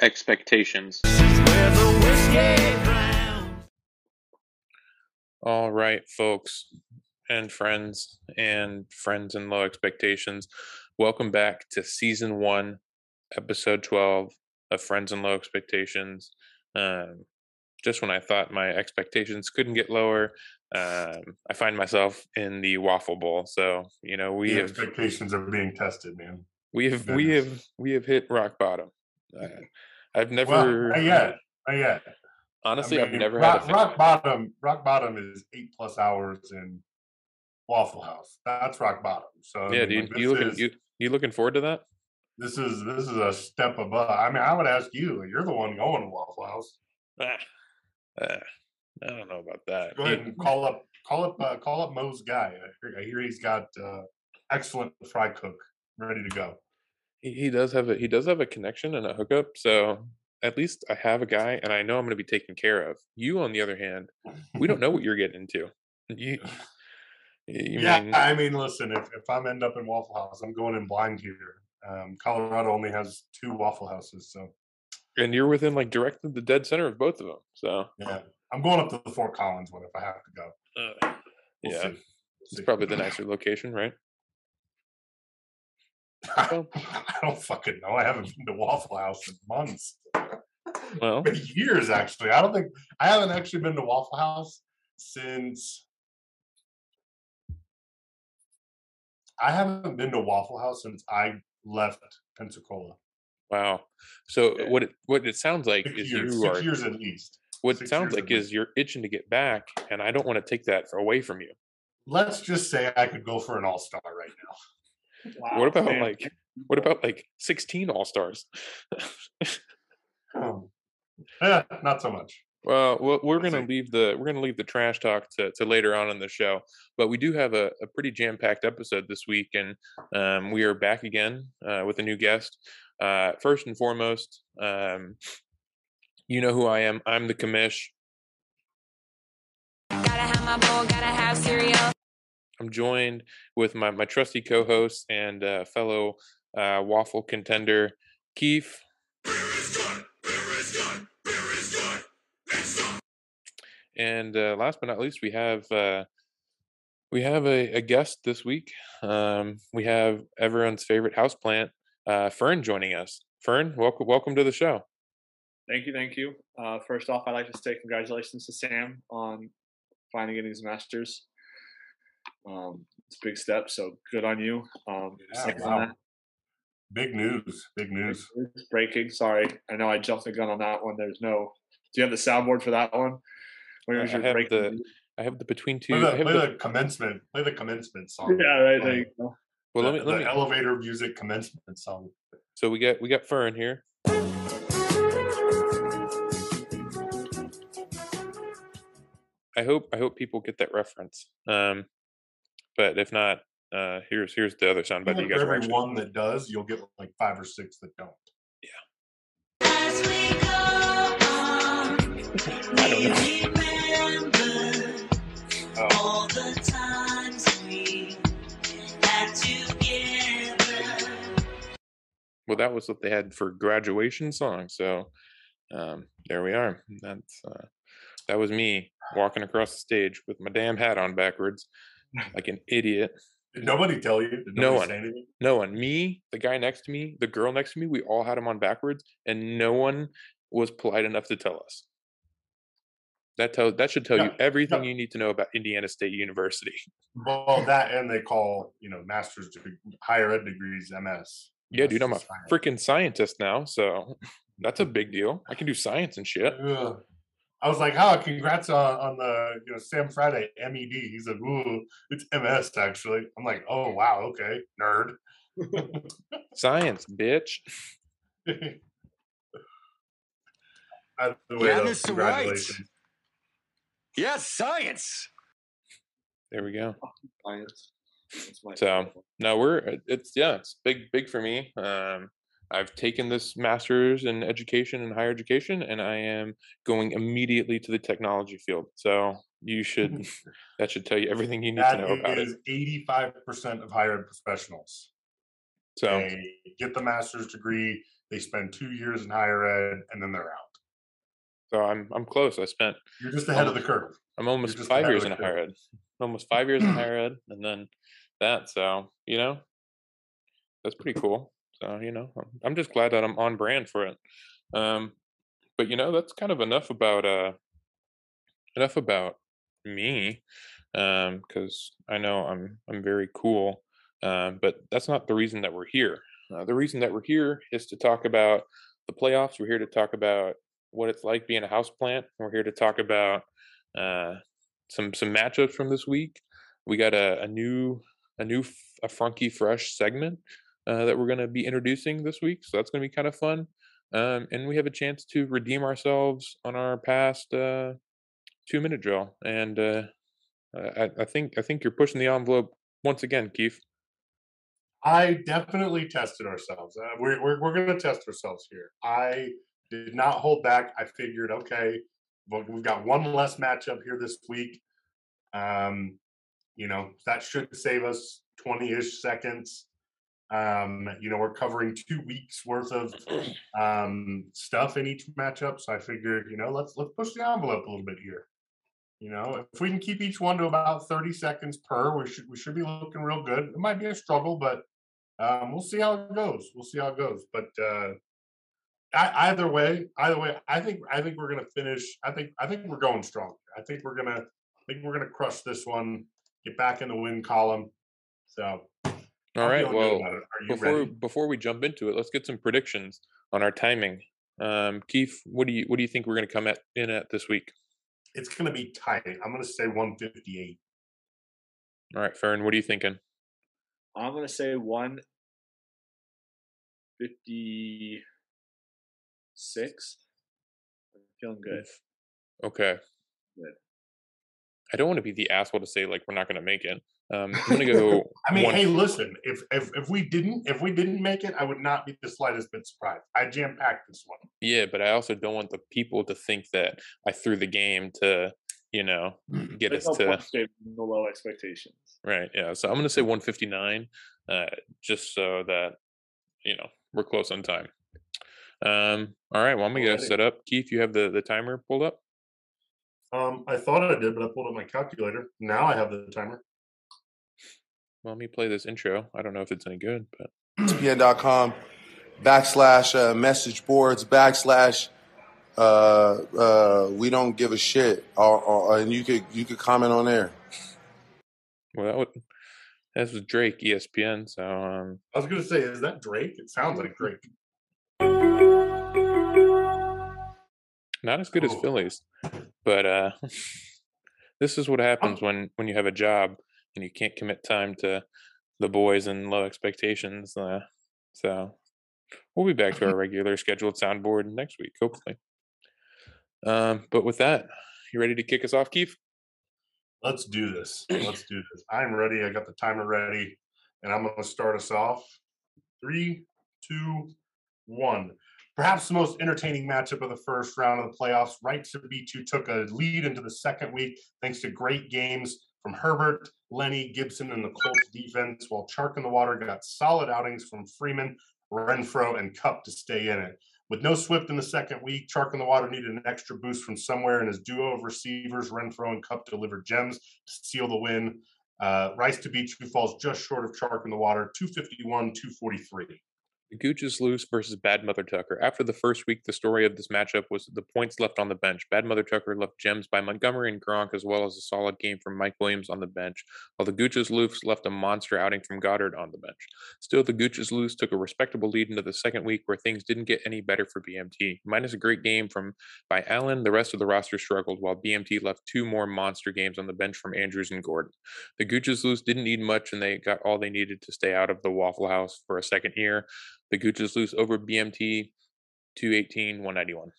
expectations. All right, folks and friends and friends and low expectations. Welcome back to season one, episode 12 of Friends and Low Expectations. Um, just when I thought my expectations couldn't get lower, um, I find myself in the waffle bowl. So, you know, we the have expectations are being tested, man. we have we have we have hit rock bottom. Uh, I've never Well, not yet. Not yet. I honestly I've mean, never rock, had a rock bottom. Rock bottom is eight plus hours in Waffle House. That's rock bottom. So I yeah, mean, dude. like, You looking is- you you looking forward to that? This is this is a step above. I mean, I would ask you. You're the one going to Waffle House. Ah, ah, I don't know about that. Go ahead and call up call up uh, call up Mo's guy. I hear, I hear he's got uh, excellent fry cook ready to go. He, he does have a he does have a connection and a hookup so at least i have a guy and i know i'm going to be taken care of you on the other hand we don't know what you're getting into you, you yeah, mean I mean, listen, if, if I'm end up in Waffle House, I'm going in blind here. Um, Colorado only has two Waffle Houses, so and you're within like direct the dead center of both of them so yeah, I'm going up to the Fort Collins one if I have to go. uh, We'll yeah see. We'll it's see. probably the nicer location right I don't fucking know. I haven't been to Waffle House in months, well years actually. I don't think I haven't actually been to Waffle House since. I haven't been to Waffle House since I left Pensacola. wow so Yeah. what it what it sounds like Six is years, you six are years at least. what it sounds like is least. you're itching to get back and i don't want to take that away from you Let's just say I could go for an All Star right now. What about man. like what about like 16 all-stars Um, eh, not so much. Well, well we're We'll gonna leave the we're gonna leave the trash talk to, to later on in the show, but we do have a, a pretty jam packed episode this week, and um, we are back again uh, with a new guest. Uh, first and foremost, um, you know who I am. I'm the commish. Gotta have my bowl, gotta have cereal. I'm joined with my my trusty co-host and uh, fellow uh, waffle contender, Kief. And uh, last but not least, we have uh, we have a, a guest this week. Um, we have everyone's favorite houseplant, uh, Fern, joining us. Fern, welcome welcome to the show. Thank you, thank you. Uh, first off, I'd like to say congratulations to Sam on finally getting his master's. Um, it's a big step, so good on you. Um, Yeah, wow. Big news. Big news. breaking. Sorry, I know I jumped the gun on that one. There's no. Do you have the soundboard for that one? When Uh, was I your have breaking the- I have the between two. Play, I the, have play the, the commencement. Play the commencement song. Yeah, right there you go. well, let me let the me. elevator music commencement song. So we got we got Fern here. I hope I hope people get that reference. Um, but if not, uh, here's here's the other soundbite that you guys every one that does, you'll get like five or six that don't. Yeah. As we go on, I don't know. we remember Oh. all the times we had together. Well, that was what they had for graduation song. So um, there we are. That's uh, that was me walking across the stage with my damn hat on backwards, like an idiot. Did nobody tell you? Did No one. say anything? No one, me, the guy next to me, the girl next to me, we all had them on backwards, and no one was polite enough to tell us. That tell that should tell you everything yeah. you need to know about Indiana State University. Well, that and they call you know master's degree, higher ed degrees MS. Yeah, dude, I'm a freaking scientist now, so that's a big deal. I can do science and shit. Ugh. I was like, "Oh, congrats on, on the you know Sam Friday MED." He's like, "Ooh, it's MS actually." I'm like, "Oh wow, okay, nerd." Science, bitch. By way, Yeah, though, Mr. White. Yes, science. There we go. Science. That's my So no, we're it's yeah, it's big big for me. Um, I've taken this master's in education and higher education, and I am going immediately to the technology field. So you should that should tell you everything you need to know about it. is 85% of higher ed professionals. So They get the master's degree, they spend two years in higher ed, and then they're out. so I'm I'm close. I spent You're just ahead of the curve. I'm almost five years in higher ed. Almost five years in higher ed, and then that. So you know, that's pretty cool. So you know, I'm, just glad that I'm on brand for it. Um, but you know, that's kind of enough about uh, enough about me, um, because I know I'm I'm very cool. Um, but that's not the reason that we're here. Uh, the reason that we're here is to talk about the playoffs. We're here to talk about what it's like being a house plant. We're here to talk about uh, some some matchups from this week. We got a, a new a new a funky fresh segment uh, that we're going to be introducing this week, so that's going to be kind of fun. Um, and we have a chance to redeem ourselves on our past uh, two minute drill. And uh, I, I think I think you're pushing the envelope once again, Kief. I definitely tested ourselves. Uh, we're we're, we're going to test ourselves here. I did not hold back. I figured, okay, well, we've got one less matchup here this week. Um, you know that should save us twenty-ish seconds. Um, you know, we're covering two weeks worth of um, stuff in each matchup, so I figured, you know, let's let's push the envelope a little bit here. You know, if we can keep each one to about thirty seconds per, we should we should be looking real good. It might be a struggle, but um, we'll see how it goes. We'll see how it goes. But uh, I, either way, either way, I think I think we're gonna finish. I think I think we're going strong. I think we're gonna I think we're gonna crush this one. Get back in the win column. So All I'm right. feeling good Well, about it. are you before ready? before we jump into it, let's get some predictions on our timing. Um, Kief, what do you what do you think we're going to come at in at this week? It's gonna be tight. I'm gonna say 158. All right, Fern, what are you thinking? I'm gonna say one fifty six. I'm feeling good. Okay. Good. I don't want to be the asshole to say like we're not going to make it. Um, I'm going to go. I mean, one- hey, listen. If if if we didn't if we didn't make it, I would not be the slightest bit surprised. I jam packed this one. Yeah, but I also don't want the people to think that I threw the game to, you know, get There's us no to point saving the low expectations. right. Yeah, so I'm going to say 159, uh, just so that you know we're close on time. Um, all right, well, I'm gonna get set up. Kief, you have the the timer pulled up. Um, I thought I did, but I pulled up my calculator. Now I have the timer. Well, let me play this intro. I don't know if it's any good, but ESPN.com backslash uh, message boards backslash uh, uh, we don't give a shit or, or and you could you could comment on there. well, that would this was Drake, ESPN. So um, I was gonna say, is that Drake? It sounds like Drake. not as good as Phillies, but uh, this is what happens when when you have a job and you can't commit time to the boys and low expectations. Uh, so we'll be back to our regular scheduled soundboard next week, hopefully. Um, but with that, you ready to kick us off, Kief? Let's do this. Let's do this. I'm ready. I got the timer ready, and I'm gonna start us off. Three, two, one. Perhaps the most entertaining matchup of the first round of the playoffs. Right to B2 took a lead into the second week thanks to great games from Herbert, Lenny, Gibson, and the Colts defense, while Chark in the Water got solid outings from Freeman, Renfrow, and Kupp to stay in it. With no Swift in the second week, Chark in the Water needed an extra boost from somewhere, and his duo of receivers, Renfrow and Kupp, delivered gems to seal the win. Uh, Rice to Beach, who falls just short of Chark in the Water, 251, 243. The Gooch is loose versus Bad Mother Tucker. After the first week, the story of this matchup was the points left on the bench. Bad Mother Tucker left gems by Montgomery and Gronk, as well as a solid game from Mike Williams on the bench, while the Gooch is loose left a monster outing from Goddard on the bench. Still, the Gooch is loose took a respectable lead into the second week, where things didn't get any better for BMT. Minus a great game from by Allen, the rest of the roster struggled, while BMT left two more monster games on the bench from Andrews and Gordon. The Gooch is loose didn't need much, and they got all they needed to stay out of the Waffle House for a second year. The Gooch is loose over BMT 218 191.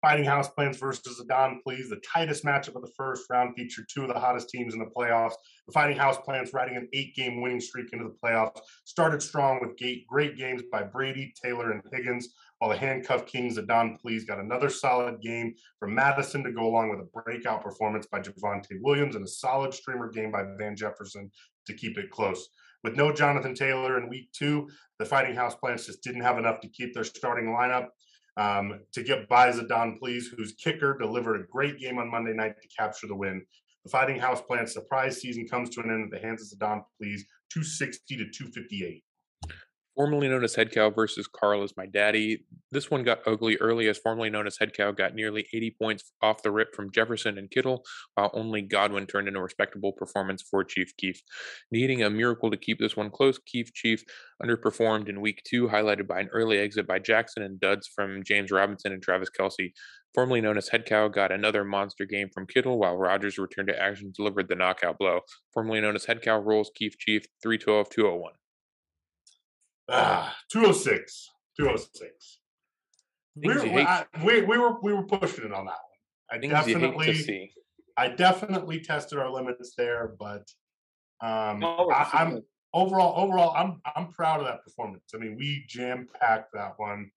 Fighting House Plants versus the Don Please, the tightest matchup of the first round, featured two of the hottest teams in the playoffs. The Fighting House Plants, riding an eight game winning streak into the playoffs, started strong with great games by Brady, Taylor, and Higgins, while the Handcuff Kings, the Don Please, got another solid game from Madison to go along with a breakout performance by Javonte Williams and a solid streamer game by Van Jefferson to keep it close. With no Jonathan Taylor in week two, the Fighting House Plants just didn't have enough to keep their starting lineup. Um, to get by Zadon Please, whose kicker delivered a great game on Monday night to capture the win. The Fighting House Plants surprise season comes to an end at the hands of Zadon Please, 260 to 258. Formerly known as Head Cow versus Carl is my daddy. This one got ugly early as formerly known as Head Cow got nearly 80 points off the rip from Jefferson and Kittle, while only Godwin turned in a respectable performance for Chief Keef. Needing a miracle to keep this one close, Keef Chief underperformed in week two, highlighted by an early exit by Jackson and duds from James Robinson and Travis Kelce. Formerly known as Head Cow got another monster game from Kittle, while Rodgers returned to action delivered the knockout blow. Formerly known as Head Cow rolls Keef Chief 312 201. Ah, 206. 206. We're, you hate- I- we, we were we were pushing it on that one. I Things you hate to definitely see. I definitely tested our limits there, but um No, I, I'm overall overall I'm I'm proud of that performance. I mean, we jam packed that one,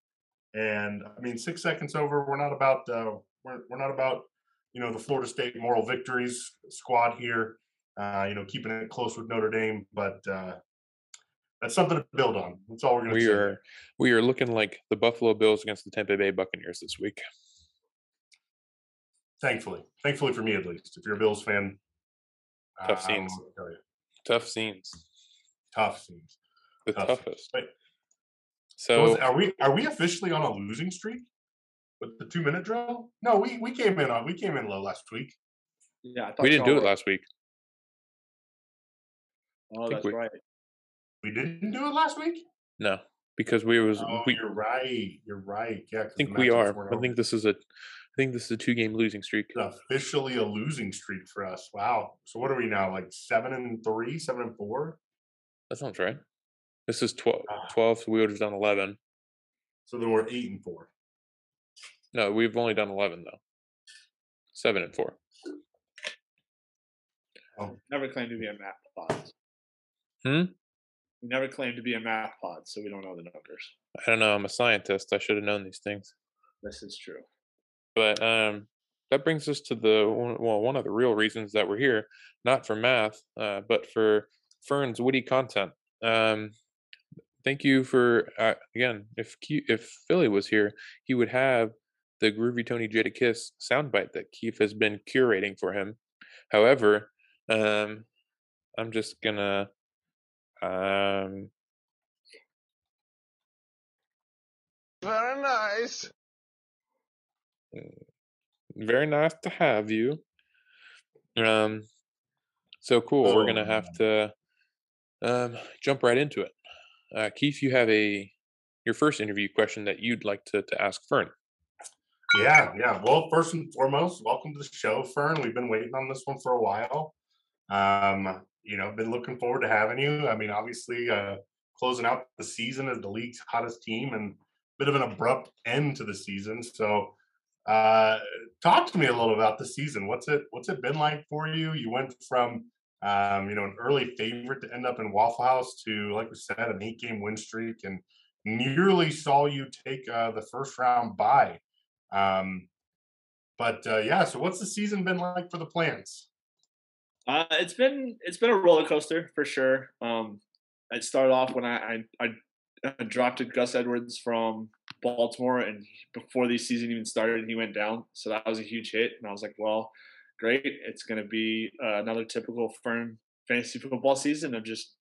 and I mean six seconds over. We're not about uh, we're we're not about you know the Florida State moral victories squad here. Uh, you know, keeping it close with Notre Dame, but uh, that's something to build on. That's all we're gonna We say. are we are looking like the Buffalo Bills against the Tampa Bay Buccaneers this week. Thankfully, thankfully for me at least. If you're a Bills fan, Tough I scenes. to. Tough scenes. Tough scenes. The Tough. toughest. Wait, So was- are we are we officially on a losing streak with the two minute drill? No, we we came in on we came in low last week. Yeah, I thought we didn't y'all do it were- last week. Oh, that's we- right. We didn't do it last week. No, because we was Oh, we you're right. You're right. Yeah, I think we are. I think this is a I think this is a two game losing streak. officially a losing streak for us. Wow. So what are we now? Like seven and three, seven and four. That sounds right. This is 12, Ah. 12 so we would have done 11. So then we're eight and four. No, we've only done 11 though. 7 and 4. Oh. Never claimed to be a math pod. Hmm? We never claimed to be a math pod, so we don't know the numbers. I don't know, I'm a scientist. I should have known these things. This is true. But um that brings us to the well one of the real reasons that we're here, not for math, uh, but for Fern's witty content. Um thank you for uh, again, if Ke- if Philly was here, he would have the Groovy Tony Jadakiss soundbite that Kief has been curating for him. However, um I'm just gonna um Very nice. very nice to have you. Um, so cool. We're gonna Oh, have to um, jump right into it. Uh, Kief, you have a your first interview question that you'd like to to ask Fern. Yeah, yeah. Well, first and foremost, welcome to the show, Fern. We've been waiting on this one for a while. Um, you know, been looking forward to having you. I mean, obviously, uh, closing out the season as the league's hottest team and a bit of an abrupt end to the season. So, uh, talk to me a little about the season. What's it What's it been like for you? You went from um, you know an early favorite to end up in Waffle House to, like we said, an eight game win streak, and nearly saw you take uh, the first round bye. Um, but uh, yeah, so what's the season been like for the plants? Uh, it's been it's been a roller coaster for sure. Um, it started off when I I, I drafted Gus Edwards from Baltimore, and before the season even started, he went down. So that was a huge hit, and I was like, well, great. It's going to be uh, another typical firm fantasy football season of just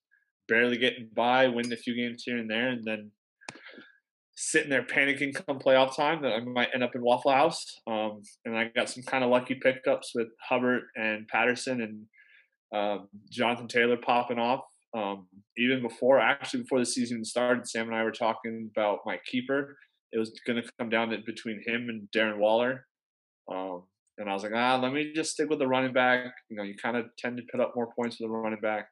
barely getting by, winning a few games here and there, and then sitting there panicking come playoff time that I might end up in Waffle House. Um, and I got some kind of lucky pickups with Hubbard and Patterson and um, Jonathan Taylor popping off. Um, even before, actually, before the season started, Sam and I were talking about my keeper. It was going to come down to between him and Darren Waller. Um, and I was like, ah, let me just stick with the running back. You know, you kind of tend to put up more points with a running back.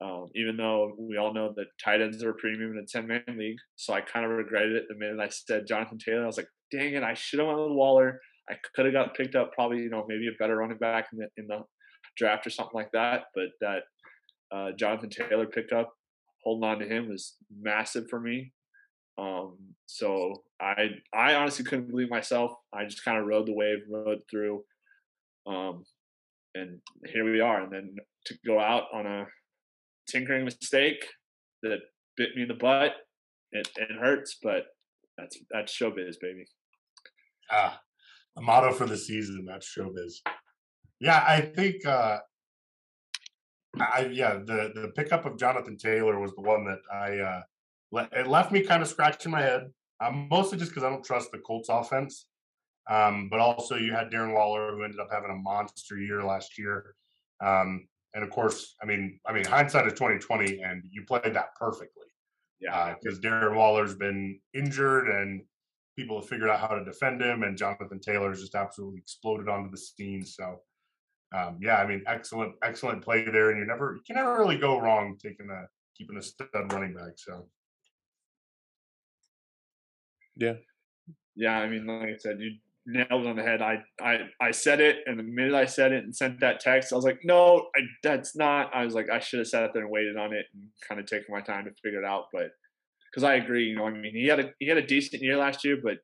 Um, even though we all know that tight ends are a premium in a 10 man league. So I kind of regretted it the minute I said Jonathan Taylor. I was like, dang it, I should have went with Waller. I could have got picked up probably, you know, maybe a better running back in the, in the draft or something like that. But that uh, Jonathan Taylor pickup, holding on to him was massive for me. Um, so I I honestly couldn't believe myself. I just kind of rode the wave, rode through, um, and here we are. And then to go out on a tinkering mistake that bit me in the butt. It, it hurts, but that's that's showbiz, baby. Ah, a motto for the season. That's showbiz. Yeah, I think. uh I yeah, the the pickup of Jonathan Taylor was the one that I uh le- it left me kind of scratching my head. Um, mostly just because I don't trust the Colts offense. Um, but also you had Darren Waller who ended up having a monster year last year. Um, and of course, I mean, I mean, hindsight is twenty twenty, and you played that perfectly Yeah, because Darren Waller's been injured and people have figured out how to defend him, and Jonathan Taylor's just absolutely exploded onto the scene. So, um, yeah, I mean, excellent, excellent play there, and you never, you can never really go wrong taking a keeping a stud running back. So, yeah, yeah. I mean, like I said, you nailed on the head. I I I said it, and the minute I said it and sent that text, I was like, no, I, that's not. I was like, I should have sat up there and waited on it and kind of taken my time to figure it out. But because I agree, you know, I mean, he had a he had a decent year last year, but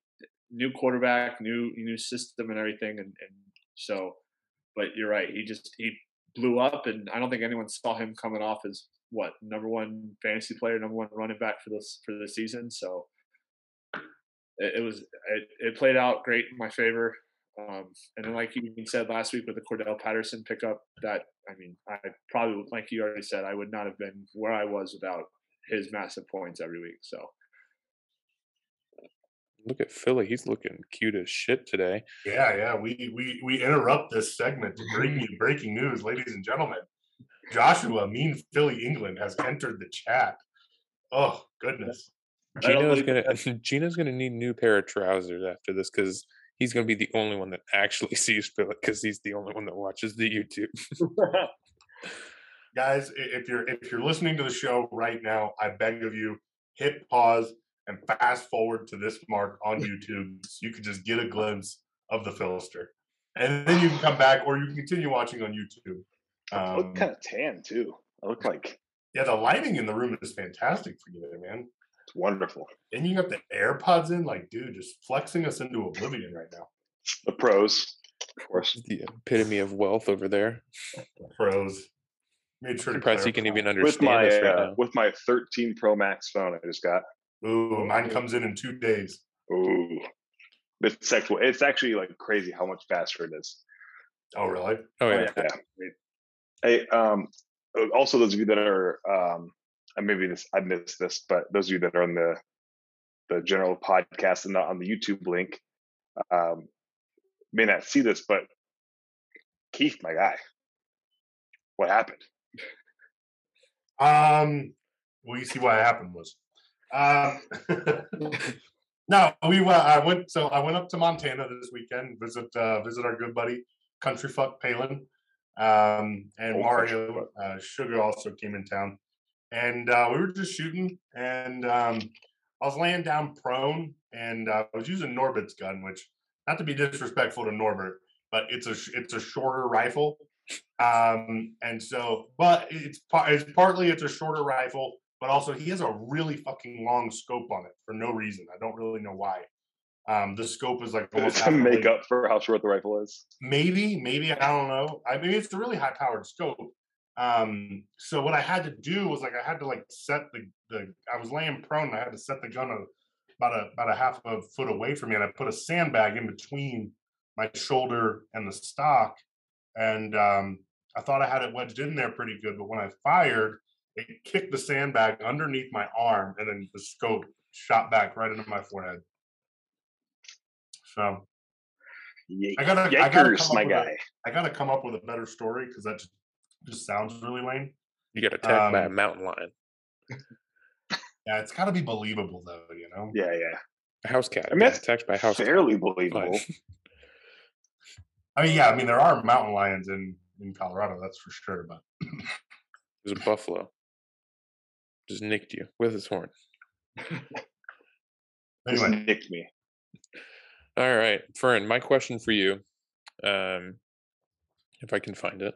new quarterback, new new system, and everything, and and so. But you're right. He just he blew up, and I don't think anyone saw him coming off as what number one fantasy player, number one running back for this for the season. So it, it was it, it played out great in my favor. Um, and then, like you even said last week with the Cordarrelle Patterson pickup, that I mean, I probably, like you already said, I would not have been where I was without his massive points every week. So Look at Philly. He's looking cute as shit today. yeah, yeah, we we we interrupt this segment to bring you breaking news, ladies and gentlemen. Joshua, Mean Philly England, has entered the chat. Oh goodness. I Gino's gonna Gino's gonna need a new pair of trousers after this because he's gonna be the only one that actually sees Philip because he's the only one that watches the YouTube. guys if you're if you're listening to the show right now i beg of you hit pause and fast forward to this mark on youtube. So you can just get a glimpse of the philister and then you can come back or you can continue watching on youtube. I look um, kind of tan too. I look like yeah the lighting in the room is fantastic for you there man it's wonderful. and you got the airpods in like dude just flexing us into oblivion right now The pros, of course. the epitome of wealth over there. pros made sure to Surprised he can even understand With my us right uh, now. with my 13 Pro Max phone, I just got. ooh mine comes in in two days Ooh, it's actually it's actually like crazy how much faster it is. oh really Oh yeah. Yeah. Hey, um, uh, also those of you that are, um, and maybe this I missed this, but those of you that are on the the general podcast and not on the YouTube link, um, may not see this, but Kief, my guy, what happened? Um, well, you see what happened was, um, no, we went. I went. So I went up to Montana this weekend. Visit uh, visit our good buddy Country Fuck Palin, um, and Oh, Mario uh, Sugar also came in town, and uh, we were just shooting. And um, I was laying down prone, and uh, I was using Norbert's gun, which not to be disrespectful to Norbert, but it's a it's a shorter rifle. Um, and so, but it's it's partly it's a shorter rifle, but also he has a really fucking long scope on it for no reason. I don't really know why. Um, the scope is like almost to make up for how short the rifle is. Maybe, maybe I don't know. I mean, it's a really high powered scope. Um, so what I had to do was like I had to like set the the. I was laying prone. And I had to set the gun a, about a about a half a foot away from me, and I put a sandbag in between my shoulder and the stock, and um, I thought I had it wedged in there pretty good. But when I fired, it kicked the sandbag underneath my arm, and then the scope shot back right into my forehead. So I gotta, I gotta come up my with a- guy. I gotta come up with a better story because that just, just sounds really lame. You got attacked by a Um, mountain lion, Yeah, it's got to be believable though, you know. Yeah, yeah. a house cat. I mean, that's attacked by a house cat. Fairly believable. I mean, yeah, I mean there are mountain lions in in Colorado, that's for sure. But was a buffalo. Just nicked you with his horn. Anyway, nicked me. All right, Fern, my question for you, um, if I can find it.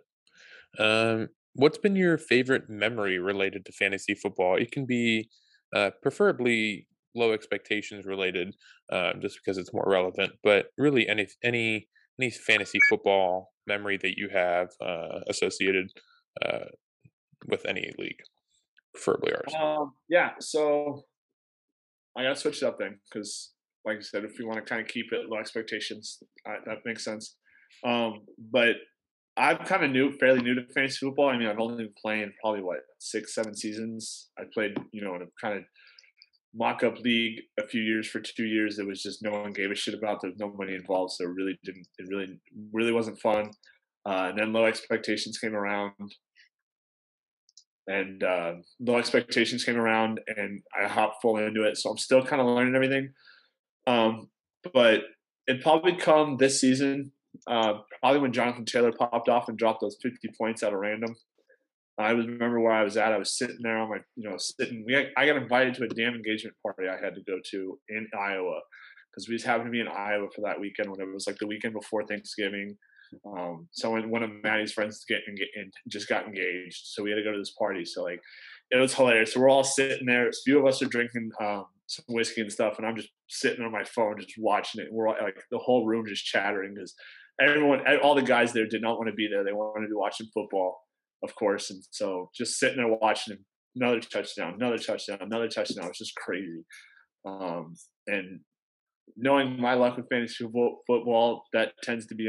Um, what's been your favorite memory related to fantasy football? It can be uh, preferably low expectations related, uh, just because it's more relevant. But really, any any any fantasy football memory that you have uh, associated uh, with any league. preferably ours. Um, yeah, so I gotta switch it up then, because like I said, if we want to kind of keep it low expectations, that makes sense. Um, but I'm kind of new, fairly new to fantasy football. I mean, I've only been playing probably what six, seven seasons. I played, you know, in a kind of mock-up league a few years for two years. It was just no one gave a shit about. There was no money involved, so it really didn't. It really, really wasn't fun. Uh, and then low expectations came around, and uh, low expectations came around, and I hopped full into it. So I'm still kind of learning everything. Um, but it probably come this season, uh, probably when Jonathan Taylor popped off and dropped those 50 points out of random. I was remember where I was at. I was sitting there on my, you know, sitting. We I got invited to a damn engagement party I had to go to in Iowa because we just happened to be in Iowa for that weekend when it was like the weekend before Thanksgiving. Um, someone, one of Maddie's friends, get engaged, just got engaged, so we had to go to this party. So like, it was hilarious. So we're all sitting there. A few of us are drinking um, some whiskey and stuff, and I'm just sitting on my phone, just watching it. We're all, like the whole room just chattering because everyone, all the guys there did not want to be there. They wanted to be watching football, of course, and so just sitting there watching it. Another touchdown, another touchdown, another touchdown. It was just crazy. Um, and knowing my luck with fantasy football, football, that tends to be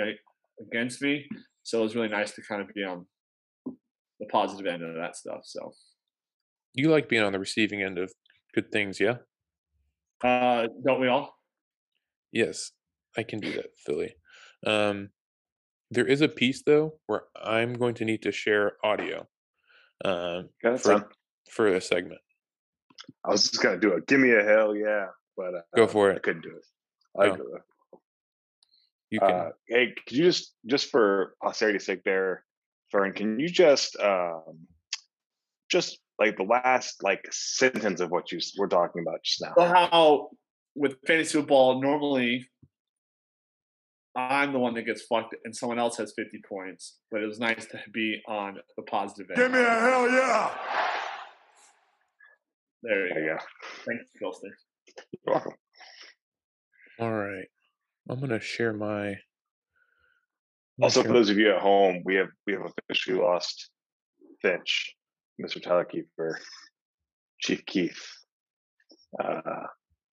against me. So it was really nice to kind of be on the positive end of that stuff. So You like being on the receiving end of good things, yeah? uh, don't we all? Yes, I can do that, Philly. Um, there is a piece though where I'm going to need to share audio um, Yeah, for fine. for a segment. I was just gonna do it. Give me a hell yeah, but uh, Go for it. I couldn't do it. I Oh, You can. uh, hey, could you just just for posterity's sake, there, Fern? Can you just um, just like the last like sentence of what you s- were talking about just now? Well, how with fantasy football, normally I'm the one that gets fucked and someone else has 50 points. But it was nice to be on the positive end. Give me a hell yeah. There you There you go. go. Thanks, Gilster. You're welcome. All right. I'm gonna share my. I'm Also, share- for those of you at home, we have we have officially lost Finch, Mr. Tyler Kiefer, Chief Keef. Uh,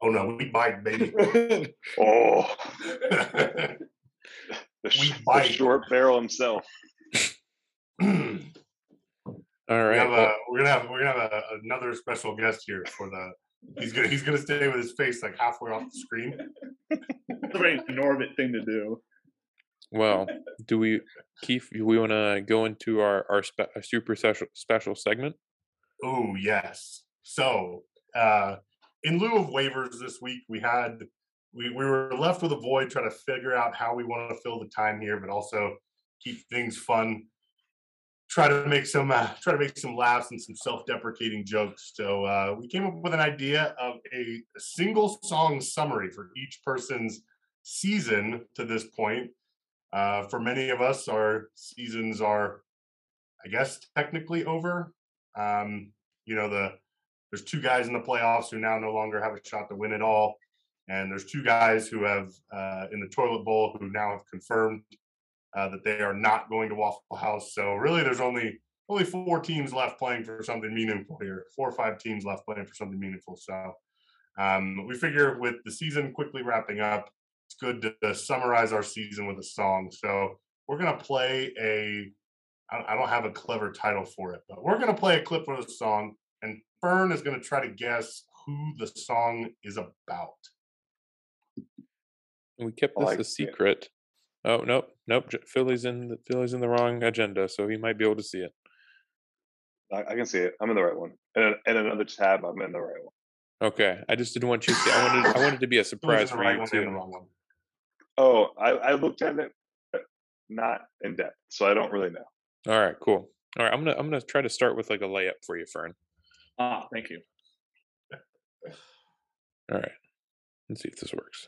Oh no, we bite, baby. oh, the, sh- the short barrel himself. All right. we have well. a, we're gonna have we're gonna have a, another special guest here for the. He's gonna he's gonna stay with his face like halfway off the screen. It's a very Norbit thing to do. well, do we, Kief? Do we want to go into our our, spe- our super special special segment? Oh yes. So uh, in lieu of waivers this week, we had we, we were left with a void trying to figure out how we want to fill the time here, but also keep things fun. Try to make some uh, try to make some laughs and some self-deprecating jokes. So uh, we came up with an idea of a, single song summary for each person's season to this point. Uh, for many of us, our seasons are, I guess, technically over. Um, you know, the there's two guys in the playoffs who now no longer have a shot to win it all, and there's two guys who have uh, in the toilet bowl who now have confirmed uh, that they are not going to Waffle House. So really, there's only only four teams left playing for something meaningful here. Four or five teams left playing for something meaningful. So um, we figure with the season quickly wrapping up, it's good to, to summarize our season with a song. So we're gonna play a. I don't have a clever title for it, but we're gonna play a clip of the song, and Fern is gonna try to guess who the song is about. We kept this like a secret. Oh nope, nope. Philly's in the Philly's in the wrong agenda, so he might be able to see it. I, I can see it. I'm in the right one. And, and another tab, I'm in the right one. Okay, I just didn't want you to see. I wanted I wanted to be a surprise for right you too. Oh, I, I looked at it, not in depth, so I don't really know. All right, cool. All right, I'm gonna I'm gonna try to start with like a layup for you, Fern. Ah, thank you. All right, let's see if this works.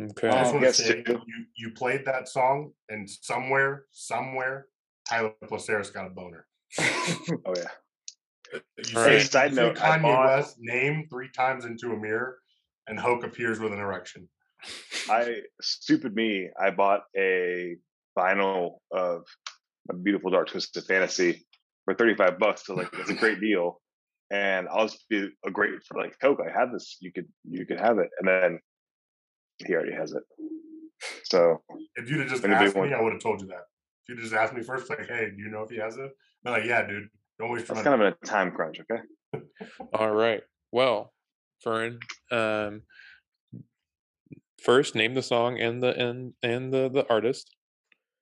Okay. I just Um, want to yes, say you, you played that song, and somewhere, somewhere, Tyler Placeris got a boner. Oh yeah. You All right. say, Side you note, Kanye bought- West name three times into a mirror, and Hoke appears with an erection. I stupid me. I bought a vinyl of a beautiful dark twisted fantasy for thirty five bucks. So like it's a great deal, and I'll just be a great for like Coke. I have this. You could you could have it, and then he already has it. So If you'd have just Anybody asked me, want- I would have told you that. If you just asked me first, like, "Hey, do you know if he has it?" I'm like, "Yeah, dude. Don't waste that's kind of a time crunch. Okay. All right. Well, Fern, um, first name the song and the and and the the artist.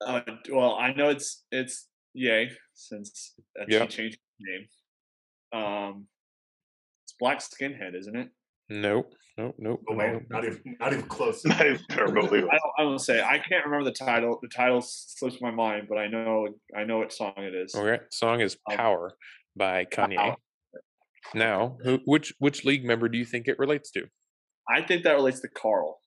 Uh, well, I know it's it's Yay since uh, Yeah. changed her name. Um, it's Black Skinhead, isn't it? Nope. Nope. Nope. Oh, nope, wait, not even, not even close. Not even remotely. I don't, I don't say I can't remember the title. The title slips my mind, but I know I know what song it is. Okay. Song is Um, "Power" by Kanye. Power. Now, who, which which league member do you think it relates to? I think that relates to Carl.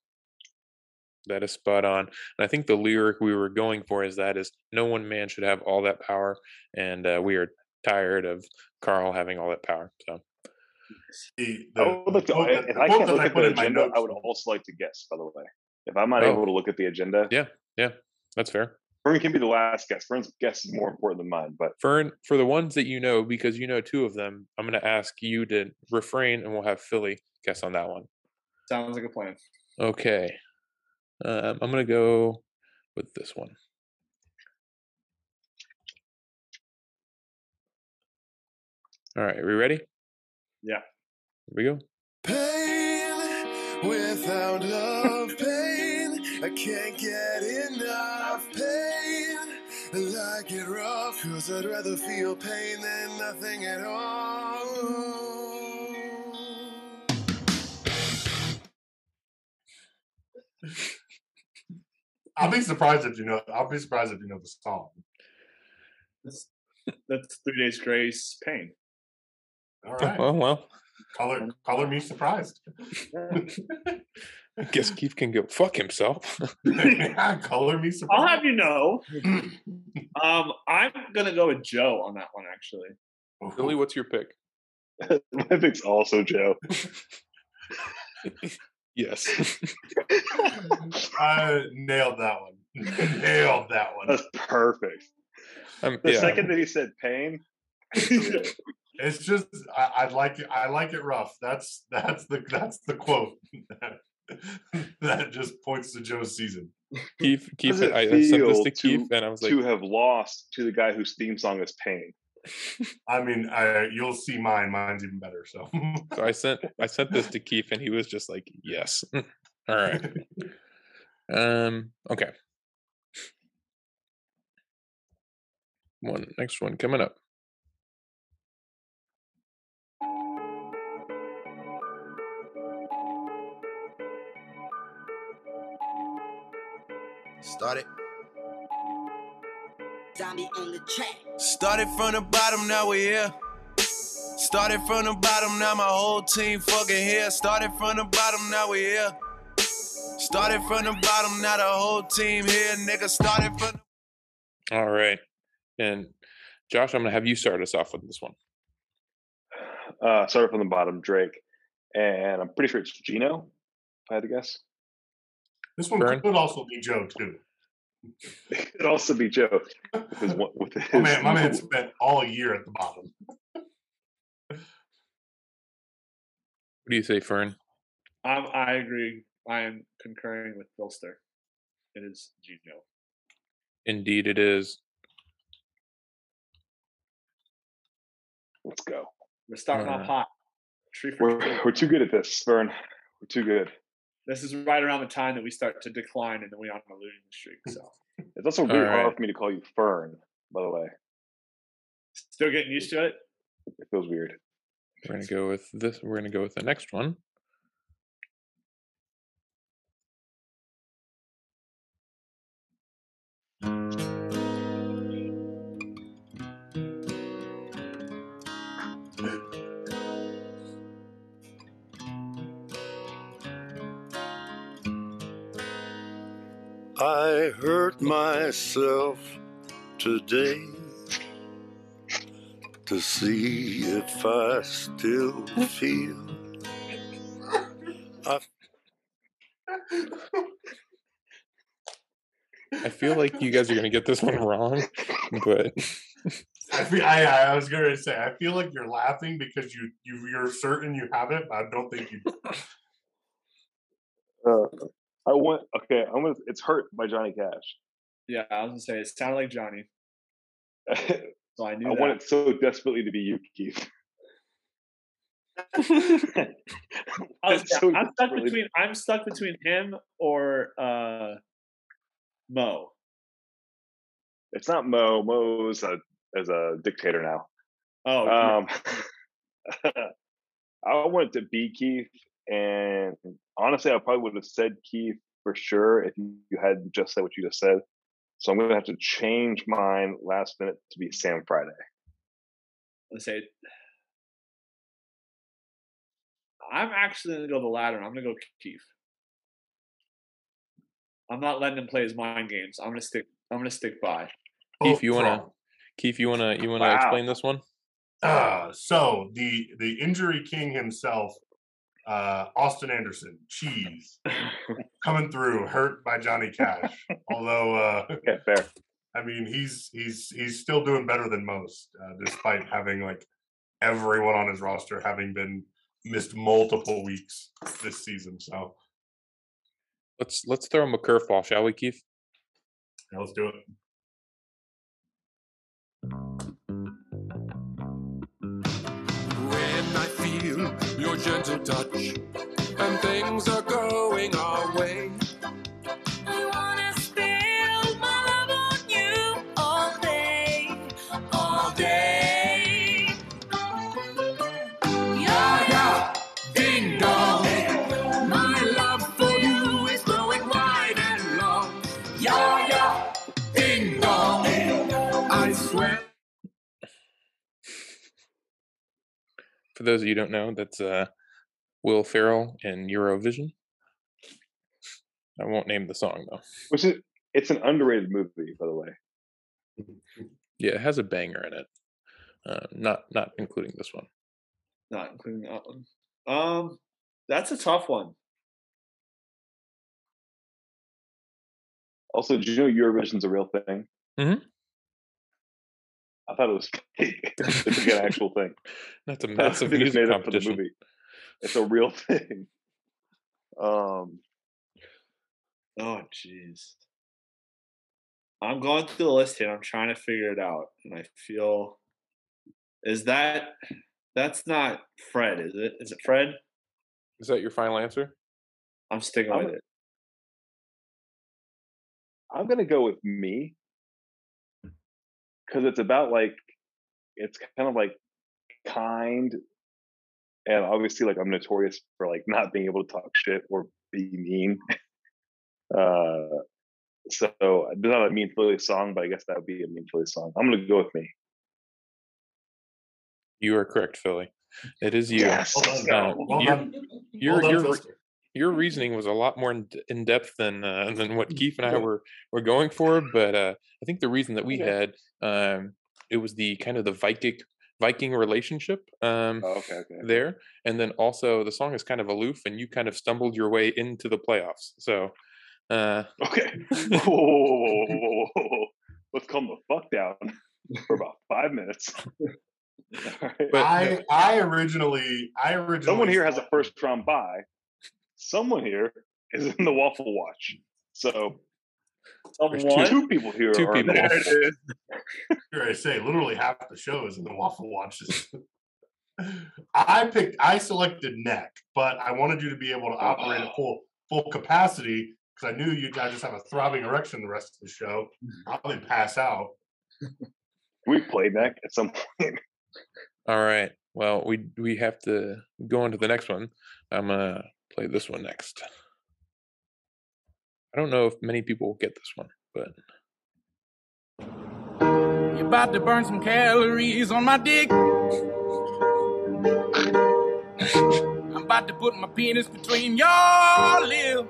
That is spot on. And I think the lyric we were going for is that is no one man should have all that power, and uh, we are tired of Carl having all that power. So The, I would like to, quote if the I can't look I at put the in my agenda, I would also like to guess. By the way, if I'm not Oh. able to look at the agenda, yeah, yeah, that's fair. Fern can be the last guess. Fern's guess is more important than mine. But Fern, for the ones that you know, because you know two of them, I'm going to ask you to refrain, and we'll have Philly guess on that one. Sounds like a plan. Okay, um, I'm going to go with this one. All right, are we ready? Yeah. Here we go. Pain without love, pain. I can't get enough pain. I like it rough, cause I'd rather feel pain than nothing at all. I'll be surprised if you know. I'll be surprised if you know the song. That's, that's Three Days Grace Pain. All oh, right, Oh well, color color me surprised. I guess Kief can go fuck himself. color me surprised. I'll have you know. Um, I'm gonna go with Joe on that one. Actually, Philly, what's your pick? my pick's also Joe. Yes. I nailed that one. nailed that one. That's perfect. Um, The yeah. second that he said pain, It's just I, I like it. I like it rough. That's that's the that's the quote that, that just points to Joe's season. Kief, Kief, does it I, I sent this to to- Kief, and I was like, to have lost to the guy whose theme song is pain. I mean, I, you'll see mine. Mine's even better. So so I sent, I sent this to Kief, and he was just like, yes. All right. Um. Okay. One next one coming up. Started. Zombie on the track. Started from the bottom, now we're here. Started from the bottom, now my whole team fucking here. Started from the bottom, now we're here. Started from the bottom, now the whole team here. Nigga, started from the All right. And Josh, I'm gonna have you start us off with this one. Uh, started from the bottom, Drake, and I'm pretty sure it's Gino. If I had to guess, this one Vern? could also be Joe too. it could also be Joe with his one- with his. My man, my man spent all year at the bottom. What do you say, Fern? um, I agree. I am concurring with Philster. It is Gino. Indeed, it is. Let's go. We're starting Uh, off hot. Tree for We're tree. we're too good at this, Fern. We're too good. This is right around the time that we start to decline and then we on a losing streak. So It's also really All right. hard for me to call you Fern. By the way, still getting used to it. it feels weird. We're gonna go with this. We're gonna go with the next one. Hurt myself today to see if I still feel. I I feel like you guys are gonna get this one wrong, but I feel I, I was gonna say I feel like you're laughing because you you you're certain you have it, but I don't think you. Uh, I want okay. I'm gonna. It's "Hurt" by Johnny Cash. Yeah, I was gonna say it sounded like Johnny, so I knew want that. it so desperately to be you, Keith. I was, so I'm stuck between I'm stuck between him or uh Mo. It's not Mo. Mo's a as a dictator now. Oh, Um, I wanted to be Keith, and honestly, I probably would have said Keith for sure if you had just said what you just said. So I'm going to have to change mine last minute to be Sam Friday. let's say I'm actually gonna go the latter. I'm gonna go Keith. I'm not letting him play his mind games. I'm gonna stick. I'm gonna stick by. Keith, you wanna Keith, you wanna you wanna Wow. explain this one? Uh, so the the injury king himself, uh, Austin Anderson, cheese coming through, hurt by Johnny Cash. Although, uh, Okay, fair. I mean, he's he's he's still doing better than most, uh, despite having like everyone on his roster having been missed multiple weeks this season. So Let's let's throw him a curveball, shall we, Keith? yeah, let's do it. Gentle touch and things are going our way. For those of you who don't know, that's uh, Will Ferrell in Eurovision. I won't name the song though. Which is it's an underrated movie, by the way. Yeah, it has a banger in it. Uh, not not including this one. Not including that one. Um, that's a tough one. Also, did you know Eurovision's a real thing? Mhm. I thought it was fake. it's like an actual thing. That's a massive music made up for the movie. It's a real thing. Um, Oh, jeez. I'm going through the list here. I'm trying to figure it out, and I feel is that that's not Fred, is it? Is it Fred? Is that your final answer? I'm sticking I'm- with it. I'm gonna go with me because it's about like it's kind of like kind, and obviously like I'm notorious for like not being able to talk shit or be mean. Uh, so it's not a mean Philly song, but I guess that would be a mean Philly song. I'm gonna go with me. You are correct, Philly. It is you. Yes. Well done. Uh, Well your, done. your, Well done, your, re- Philster. your reasoning was a lot more in, in depth than uh, than what Keith and I were were going for. But uh, I think the reason that we Okay. had um, it was the kind of the Viking Viking relationship um, Oh, okay, okay. there, and then also the song is kind of aloof, and you kind of stumbled your way into the playoffs. So uh, Okay. Whoa, whoa, whoa, whoa, whoa, whoa, whoa, whoa. Let's calm the fuck down for about five minutes. All right. But- I I originally I originally Someone here has a first round bye. Someone here is in the Waffle Watch. So There's Someone. two people here Two are people. There. Here I say, literally half the show is in the Waffle Watches. I picked, I selected neck, but I wanted you to be able to operate at full full capacity because I knew you guys just have a throbbing erection the rest of the show. Mm-hmm. Probably pass out. We play neck at some point. all right, Well, we we have to go on to the next one. I'm gonna play this one next. I don't know if many people will get this one, but You're about to burn some calories on my dick. I'm about to put my penis between your lips.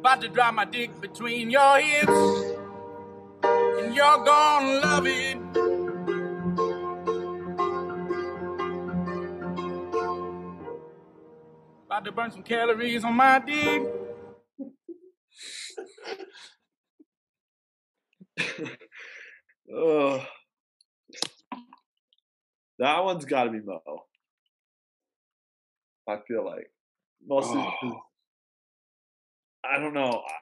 About to drop my dick between your hips. And you're gonna love it. About to burn some calories on my dick. Oh, that one's got to be Mo. I feel like mostly. Oh. I don't know.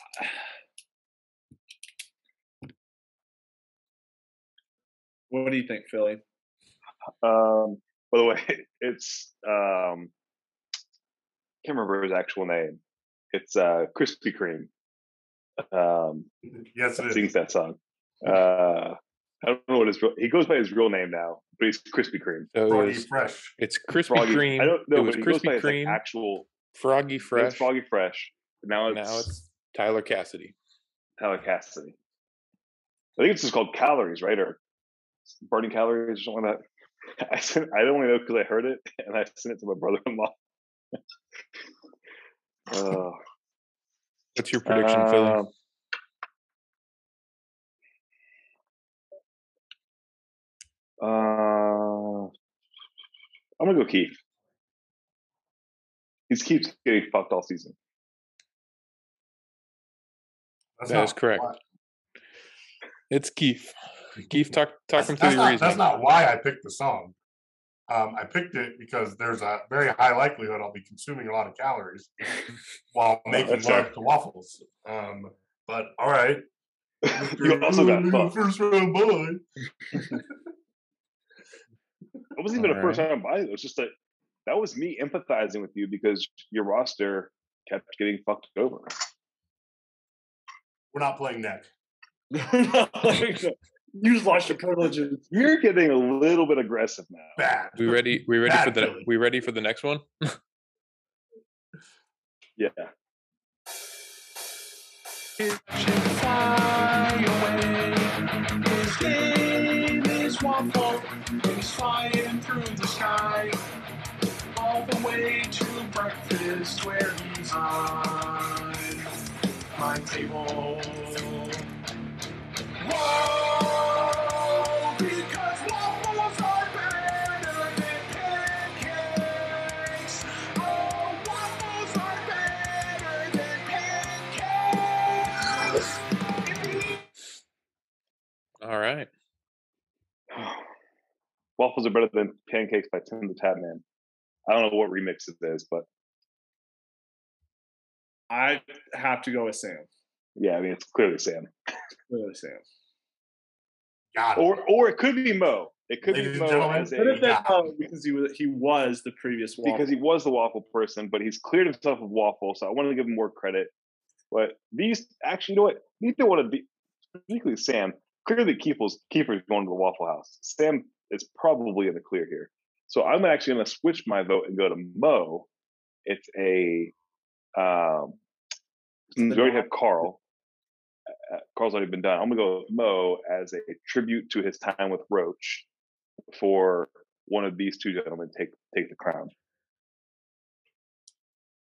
What do you think, Philly? Um, by the way, it's um, can't remember his actual name. It's uh, Krispy Kreme. Um, Yes, it is. sings that song. Uh, I don't know what his real, he goes by his real name now, but he's Krispy Kreme. so it was, Fresh. it's Krispy Froggy- Kreme. I don't know, it was but he goes by Krispy his like, Kreme, actual Froggy It's Fresh. Froggy Fresh. Now it's, now it's Tyler Cassidy. Tyler Cassidy. I think it's just called calories, right? Or burning calories or something like that. I sent, I don't only know because I heard it and I sent it to my brother-in-law. uh, What's your prediction, Philly? um, Uh, I'm gonna go Keith. He keeps getting fucked all season. That's That is not correct. why- It's Keith. Keith, talk talk That's, him through that's your not, reasoning. that's not why I picked the song. Um, I picked it because there's a very high likelihood I'll be consuming a lot of calories while making that's love to waffles. Um, but all right. you also got Ooh, fucked. First round boy. It wasn't even a first time buy. It was just that that was me empathizing with you because your roster kept getting fucked over. We're not playing neck. You just lost your privileges. You're getting a little bit aggressive now. Bad. We ready? We ready for the? Philly. We ready for the next one? Yeah. His name is All right. Waffles are better than pancakes by Tim the Tatman. I don't know what remix it is, but I have to go with Sam. yeah, I mean it's clearly Sam. Clearly Sam. Got it. Or or it could be Mo. It could Ladies be and Mo gentlemen, as Could a Mo because he was he was the previous one. because he was the waffle person, but he's cleared himself of waffle, so I wanted to give him more credit. But these actually, you know what? Neither one of the, particularly Sam. Clearly, Kiefer's Kiefer's going to the Waffle House. Sam is probably in the clear here, so I'm actually going to switch my vote and go to Mo. It's a um, we already have Carl. Uh, Carl's already been done. I'm gonna go with Mo as a tribute to his time with Roach for one of these two gentlemen take take the crown.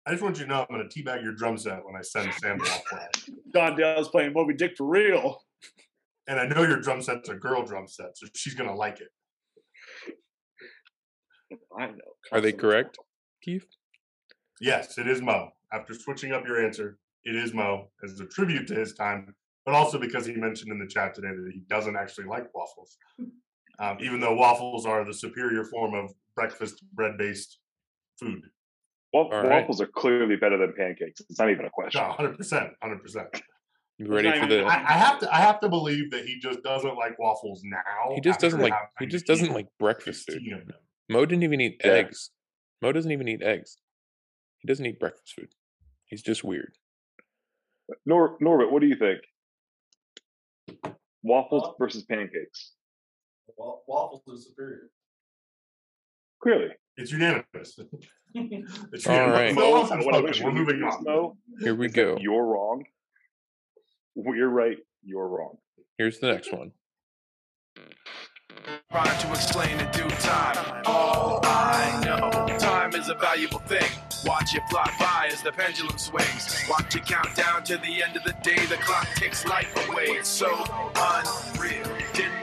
I just want you to know I'm going to teabag your drum set when I send Sam to Waffle House. Don Dale's playing Moby Dick for real. And I know your drum set's a girl drum set, so she's going to like it. I know. Are they correct, Keith? Yes, it is Mo. After switching up your answer, it is Mo as a tribute to his time, but also because he mentioned in the chat today that he doesn't actually like waffles. Um, even though waffles are the superior form of breakfast bread based food. Wa- All right. Waffles are clearly better than pancakes. It's not even a question. No, hundred percent, hundred percent. You ready for the? I, I have to I have to believe that he just doesn't like waffles now. He just doesn't like. He just doesn't like breakfast food. 16. Mo didn't even eat Yeah. eggs. Mo doesn't even eat eggs. He doesn't eat breakfast food. He's just weird. Nor Norbert, what do you think? Waffles versus pancakes. Wa- Waffles are superior. Clearly. It's unanimous. it's All unanimous. right. No Mo, offense what I wish We're moving on. Mo, Here we go. You're wrong. We're right. You're wrong. Here's the next one. Trying to explain in due time. All I know, time is a valuable thing. Watch it fly by as the pendulum swings. Watch it count down to the end of the day. The clock takes life away. It's so unreal. Didn't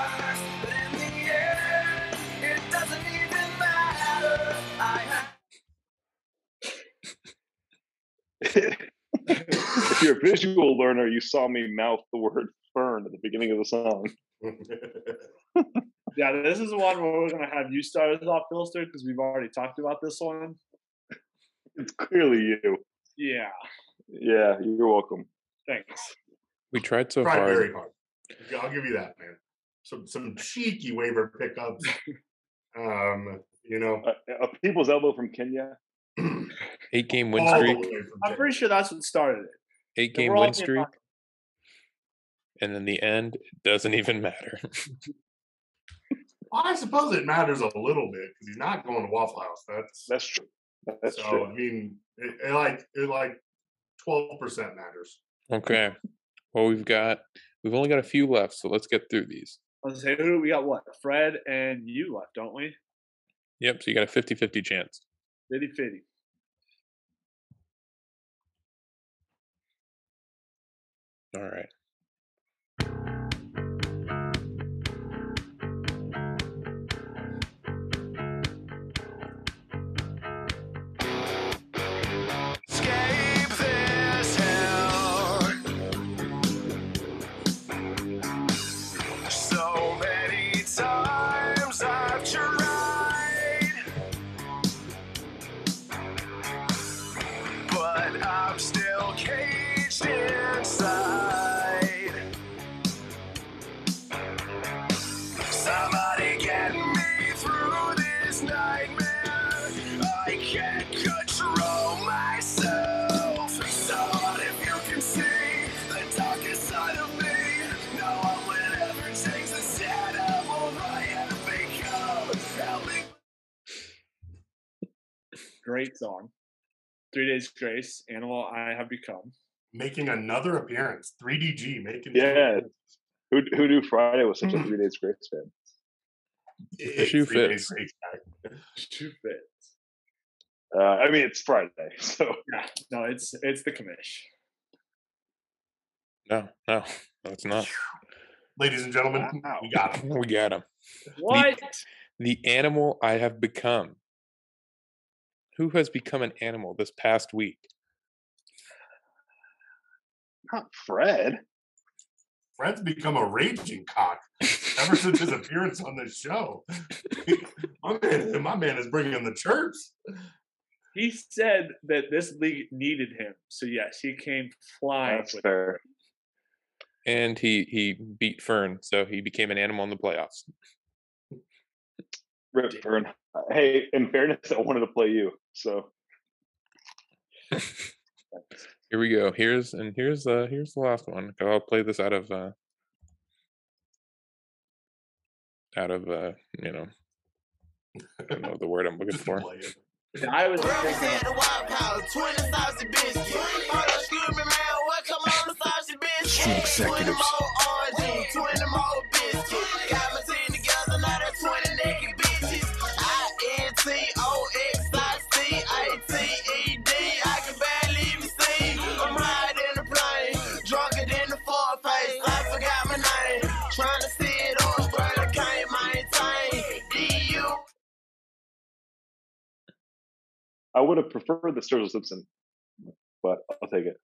If you're a visual learner, you saw me mouth the word fern at the beginning of the song. Yeah, this is one where we're gonna have you start us off, Philster, because we've already talked about this one. It's clearly you. Yeah, Yeah, you're welcome. thanks. We tried so Tried hard. very hard. I'll give you that, man. Some some cheeky waiver pickups. um, you know, A, a people's elbow from Kenya. Eight game win streak. I'm pretty sure that's what started it. Eight game win streak. And then the end doesn't even matter. I suppose it matters a little bit because he's not going to Waffle House. That's that's true. That's so, true. I mean, it, it like it like twelve percent matters. Okay. Well, we've got we've only got a few left, so let's get through these. Let's say who we got. What Fred and you left, don't we? Yep. So you got a 50-50 chance. 50-50. All right. Great song. Three Days Grace, Animal I Have Become. Making another appearance. 3DG making. Yeah. Who, who knew Friday was such a three days grace fan? The shoe Three Days fits. Grace guy. Shoe fits. Uh, I mean, it's Friday, so Yeah, no, it's it's the commish. No, no, no, it's not. Ladies and gentlemen, Wow. we got him. We got him. What? The animal I have become. Who has become an animal this past week? not Fred. Fred's become a raging cock ever since his appearance on this show. my man, my man is bringing the chirps. He said that this league needed him, so yes, he came flying. That's with fair. And he he beat Fern, so he became an animal in the playoffs. Rip Fern. Hey, in fairness, I wanted to play you, so Here we go. Here's and here's uh here's the last one. I'll play this out of uh out of uh you know I don't know the word I'm looking for. I was thinking, Represent the Wild Power, 20 biscuits. Hold on, excuse man, what come on the sausage biscuits? Executives. 20 more oranges, 20 more I would have preferred the Sturgill Simpson, but I'll take it.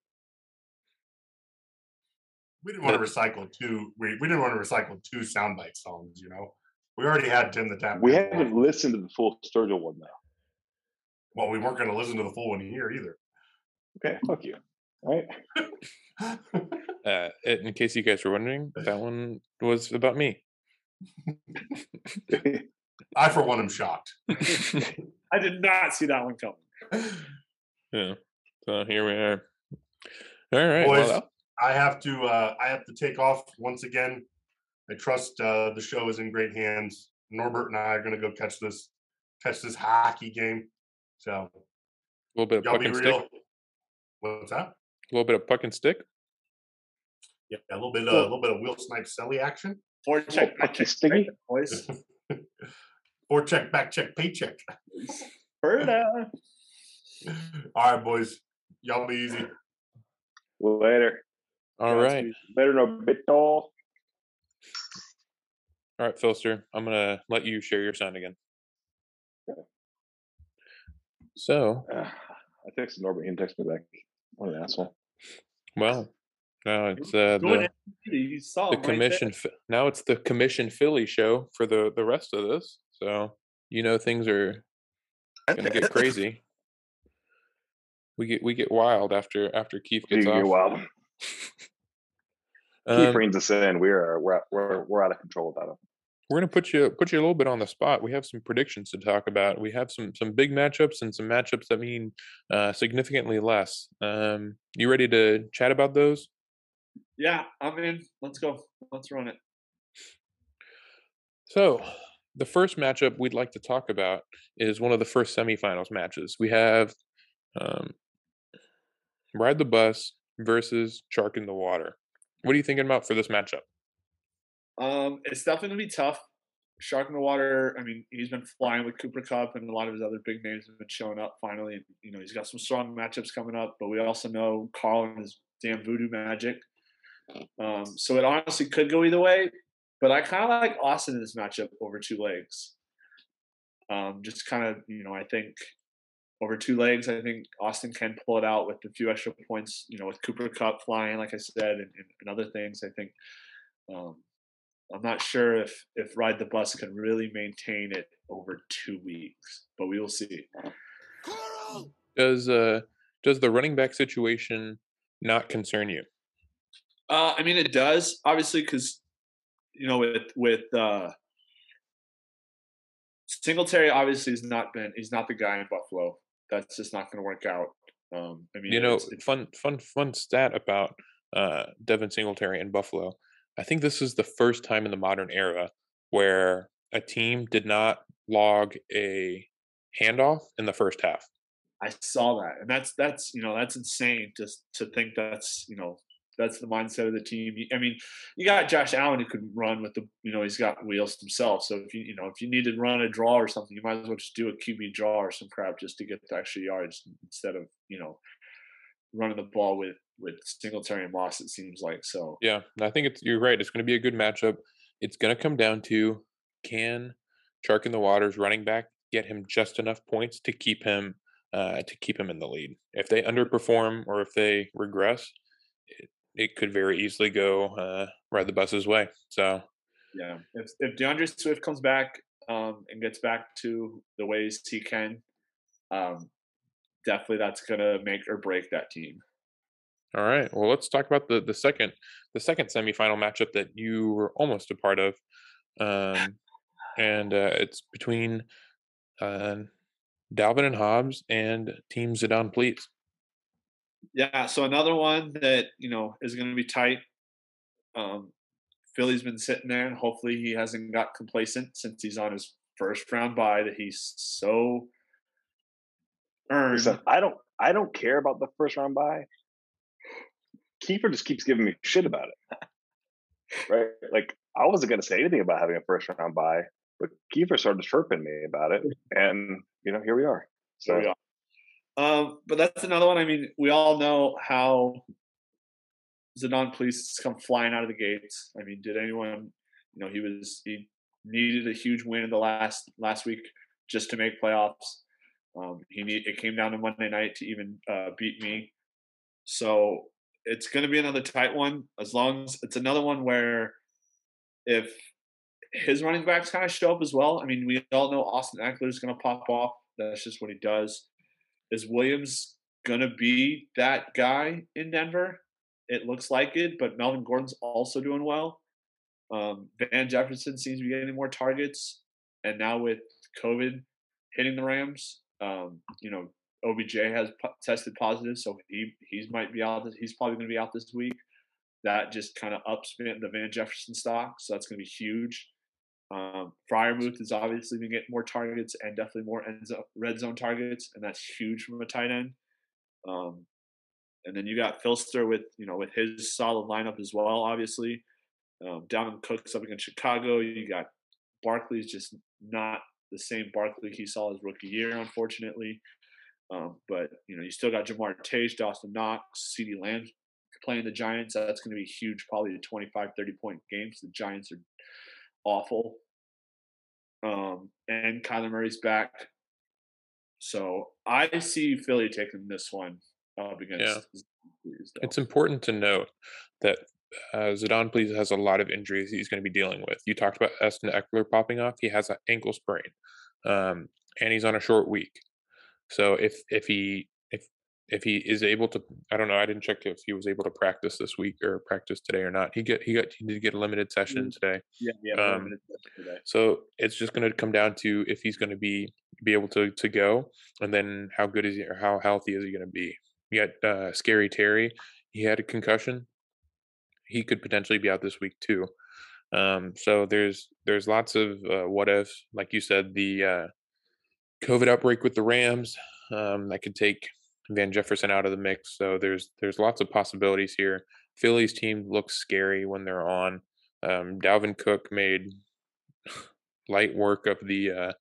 We didn't want to recycle two. We, we didn't want to recycle two soundbite songs. You know, we already had Tim the Tap. We haven't one. listened to the full Sturgill one though. Well, we weren't going to listen to the full one here either. Okay, fuck you. Right. Uh, in case you guys were wondering, that one was about me. I, for one, am shocked. I did not see that one coming. Yeah. So here we are. All right. Boys, well, I have to. Uh, I have to take off once again. I trust uh, the show is in great hands. Norbert and I are going to go catch this, catch this hockey game. So a little bit of y'all puck be and real. stick. What's that? A little bit of puck and stick. Yeah, a little bit. Uh, a little bit of Will Snipes Selly action. Four check, back check, Stiggy. boys. Or check, back check, paycheck. Berta. All right, boys. Y'all be easy. Later. All right. Later, no bit all. All right, Philster. I'm gonna let you share your sound again. So, Uh, I texted Norbert. He didn't text me back. What an asshole. well, now it's uh, the saw the him right commission. Now it's the commission Philly show for the the rest of this. So you know things are gonna get crazy. We get we get wild after after Keith You gets get off. wild. Keith Um, reins us in. We are we're we're we're out of control without him. we're gonna put you put you a little bit on the spot. We have some predictions to talk about. We have some some big matchups and some matchups that mean uh, significantly less. Um, you ready to chat about those? Yeah, I'm in. Let's go. Let's run it. So, the first matchup we'd like to talk about is one of the first semifinals matches. We have um, Ride the Bus versus Shark in the Water. What are you thinking about for this matchup? Um, it's definitely gonna be tough. Shark in the water. I mean, he's been flying with Cooper Kupp, and a lot of his other big names have been showing up. Finally, you know, he's got some strong matchups coming up. But we also know Carl and his damn voodoo magic. Um, so it honestly could go either way. But I kind of like Austin in this matchup over two legs. Um, just kind of, you know, I think over two legs, I think Austin can pull it out with a few extra points. You know, with Cooper Kupp flying, like I said, and, and, and other things. I think um, I'm not sure if if Ride the Bus can really maintain it over two weeks, but we will see. Does uh does the running back situation not concern you? Uh, I mean, it does obviously because you know with with uh, Singletary obviously has not been he's not the guy in Buffalo. That's just not going to work out. Um, I mean, you know, it's- it's- fun fun fun stat about uh Devin Singletary in Buffalo. I think this is the first time in the modern era where a team did not log a handoff in the first half. I saw that, and that's that's you know that's insane to to think that's you know that's the mindset of the team. I mean, you got Josh Allen who could run with the you know he's got wheels himself. So if you you know if you need to run a draw or something, you might as well just do a QB draw or some crap just to get the extra yards instead of you know running the ball with with Singletary and Moss. It seems like so. Yeah, I think it's you're right. It's going to be a good matchup. It's going to come down to can Shark in the Waters running back get him just enough points to keep him uh, to keep him in the lead. If they underperform or if they regress, it could very easily go uh, ride the bus's way. So Yeah, if if DeAndre Swift comes back um, and gets back to the ways he can, um, definitely that's gonna make or break that team. All right. Well, let's talk about the the second the second semifinal matchup that you were almost a part of, um, and uh, it's between uh, Dalvin and Hobbs and Team Zidane Please. Yeah, so another one that you know is going to be tight. Um, Philly's been sitting there, and hopefully he hasn't got complacent since he's on his first round bye that he's so earned. Listen, I don't I don't care about the first round buy. Kiefer just keeps giving me shit about it. Right? Like I wasn't gonna say anything about having a first round buy, but Kiefer started chirping me about it. And you know, here we are. So we are. Um, but that's another one. I mean, we all know how Zidane Police come flying out of the gates. I mean, did anyone, you know, he was he needed a huge win in the last last week just to make playoffs. Um, he need it came down to Monday night to even uh, beat me. So it's going to be another tight one. As long as it's another one where if his running backs kind of show up as well. I mean, we all know Austin Ekeler is going to pop off. That's just what he does. Is Williams gonna be that guy in Denver. It looks like it, but Melvin Gordon's also doing well. Um, Van Jefferson seems to be getting more targets, and now with COVID hitting the Rams, um, you know, OBJ has p- tested positive, so he he might be out. This, he's probably going to be out this week. That just kind of ups the Van Jefferson stock, so that's going to be huge. Um, Freiermuth has obviously been getting more targets and definitely more end zo- red zone targets, and that's huge from a tight end. Um, and then you got Philster with you know with his solid lineup as well. Obviously, um, Dalvin Cook's up against Chicago. You got Barkley's just not the same Barkley he saw his rookie year, unfortunately. Um, but you know, you still got Ja'Marr Chase, Dawson Knox, CeeDee Lamb playing the Giants. That's going to be huge, probably a 25, 30 point games. The Giants are awful. Um, and Kyler Murray's back. So I see Philly taking this one up against. Yeah. though. It's important to note that uh, Zidane Please has a lot of injuries he's going to be dealing with. You talked about Austin Ekeler popping off. He has an ankle sprain, um, and he's on a short week. So if if he if he is able to, I don't know. I didn't check if he was able to practice this week or practice today or not. He get he got he did get a limited session today. Yeah, yeah. Um, today. So it's just going to come down to if he's going to be be able to to go, and then how good is he or how healthy is he going to be? You got uh, Scary Terry. He had a concussion. He could potentially be out this week too. Um, so there's there's lots of uh, what ifs, like you said, the uh, COVID outbreak with the Rams um, that could take Van Jefferson out of the mix. So there's there's lots of possibilities here. Philly's team looks scary when they're on. Um, Dalvin Cook made light work of the uh,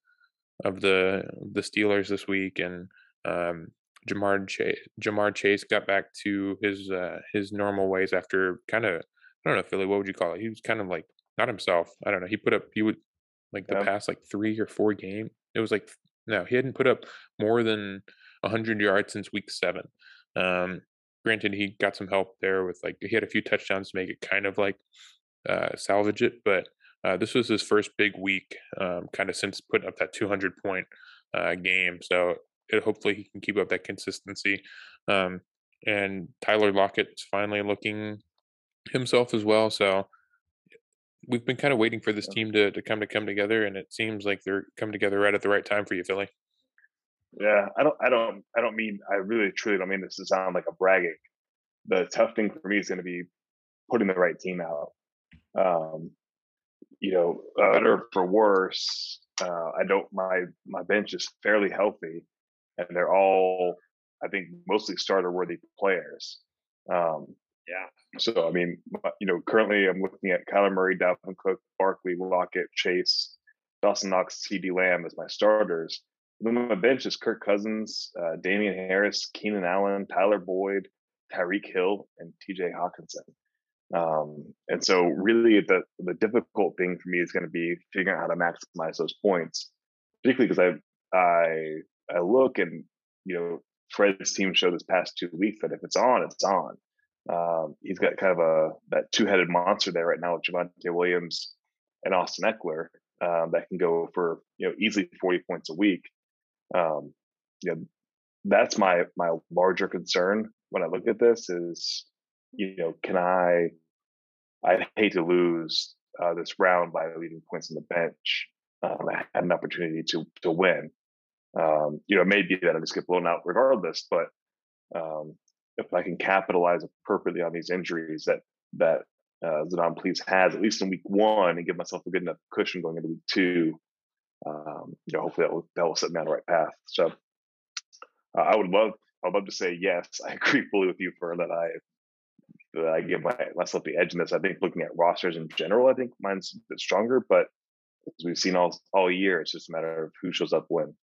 of the the Steelers this week, and um, Ja'Marr Chase, Ja'Marr Chase got back to his uh, his normal ways after kind of I don't know Philly. What would you call it? He was kind of like not himself. I don't know. He put up he would like the Yeah. past like three or four game. It was like no, he hadn't put up more than hundred yards since week seven. Um, granted, he got some help there with like he had a few touchdowns to make it kind of like uh, salvage it, but uh, this was his first big week, um, kind of since putting up that 200 point uh, game. So it, hopefully he can keep up that consistency. Um, and Tyler Lockett's finally looking himself as well. So we've been kind of waiting for this team to, to come to come together, and it seems like they're coming together right at the right time for you, Philly. Yeah, I don't, I don't, I don't mean, I really, truly don't mean this to sound like a bragging. The tough thing for me is going to be putting the right team out. Um, you know, uh, better for worse. Uh, I don't, my my bench is fairly healthy, and they're all, I think, mostly starter worthy players. Um, yeah. So I mean, you know, currently I'm looking at Kyler Murray, Dalvin Cook, Barkley, Lockett, Chase, Dawson Knox, CeeDee Lamb as my starters. Then my bench is Kirk Cousins, uh, Damien Harris, Keenan Allen, Tyler Boyd, Tyreek Hill, and T.J. Hockenson. Um, and so, really, the the difficult thing for me is going to be figuring out how to maximize those points, particularly because I I I look and you know Fred's team showed this past two weeks that if it's on, it's on. Um, he's got kind of a that two headed monster there right now with Javonte Williams and Austin Ekeler um, that can go for you know easily forty points a week. Um, you know, that's my my larger concern when I look at this is you know can I I'd hate to lose uh, this round by leaving points on the bench. Um, I had an opportunity to to win. Um, you know, it may be that I just get blown out regardless, but um, if I can capitalize appropriately on these injuries that that uh, Zidane Please has, at least in week one, and give myself a good enough cushion going into week two, um, you know, hopefully that will that will set me on the right path. So uh, I would love I'd love to say yes. I agree fully with you for that. I that I give my, myself the edge in this. I think looking at rosters in general, I think mine's a bit stronger, but as we've seen all all year, it's just a matter of who shows up when.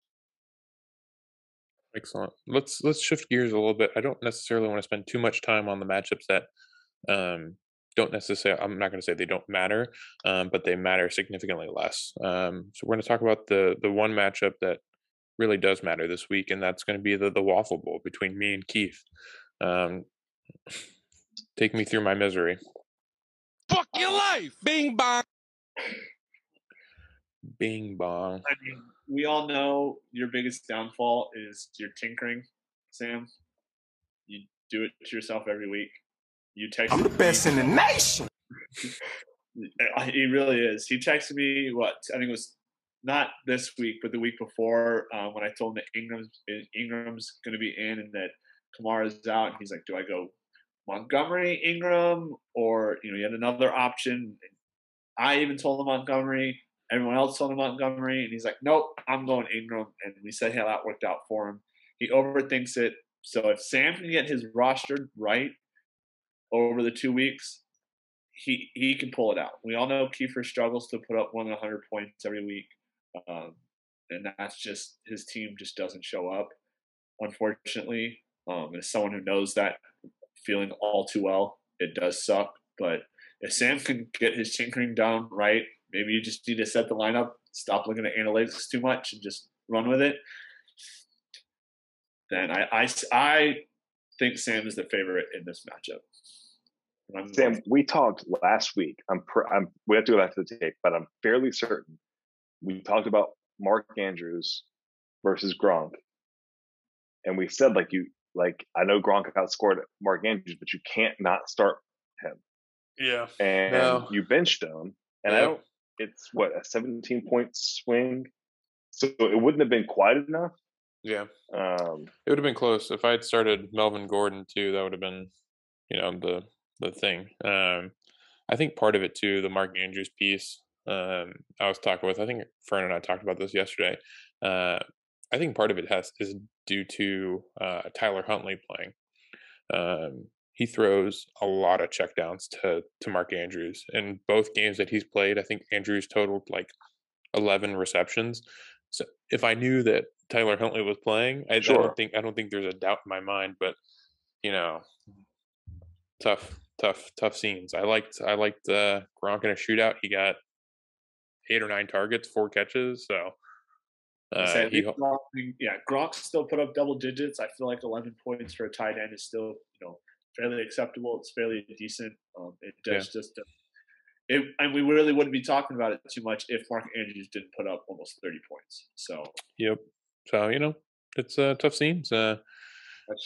Excellent. Let's let's shift gears a little bit. I don't necessarily want to spend too much time on the matchups that um, don't necessarily. I'm not going to say they don't matter, um, but they matter significantly less. Um, so we're going to talk about the the one matchup that really does matter this week, and that's going to be the the Waffle Bowl between me and Keith. Um, take me through my misery. Fuck your life! Bing bong! Bing bong. I mean, we all know your biggest downfall is your tinkering, Sam. You do it to yourself every week. You text. I'm the best in the nation. He really is. He texted me what I think it was not this week, but the week before uh, when I told him that Ingram's Ingram's going to be in and that Kamara's out. And he's like, "Do I go Montgomery, Ingram, or you know, yet another option?" I even told him Montgomery. Everyone else told him Montgomery, and he's like, "Nope, I'm going Ingram." And we said how that worked out for him. He overthinks it. So if Sam can get his roster right over the two weeks, he he can pull it out. We all know Kiefer struggles to put up one hundred points every week, um, and that's just his team just doesn't show up. Unfortunately, um, as someone who knows that feeling all too well, it does suck. But if Sam can get his tinkering down right, maybe you just need to set the lineup, stop looking at analytics too much, and just run with it. Then I I, I think Sam is the favorite in this matchup. And I'm Sam, we talked last week. I'm, pr- I'm we have to go back to the tape, but I'm fairly certain we talked about Mark Andrews versus Gronk, and we said like you like I know Gronk outscored Mark Andrews, but you can't not start him. Yeah. And No. you benched him, and I don't. It's what a 17 point swing, so it wouldn't have been quite enough. Yeah. Um, It would have been close if I had started Melvin Gordon too. That would have been, you know, the the thing. Um, I think part of it too, the Mark Andrews piece. Um, I was talking with. I think Fern and I talked about this yesterday. Uh, I think part of it has is due to uh, Tyler Huntley playing. Um, he throws a lot of checkdowns to to Mark Andrews in both games that he's played. I think Andrews totaled like eleven receptions. So if I knew that Tyler Huntley was playing, I, I don't think I don't think there's a doubt in my mind. But you know, tough, tough, tough scenes. I liked I liked uh, Gronk in a shootout. He got eight or nine targets, four catches. So uh, he, Gronk, yeah, Gronk still put up double digits. I feel like 11 points for a tight end is still, you know, fairly acceptable. It's fairly decent. Um, it does just, uh, it, and we really wouldn't be talking about it too much if Mark Andrews didn't put up almost 30 points. So Yep. So you know, it's uh, tough scenes. Uh,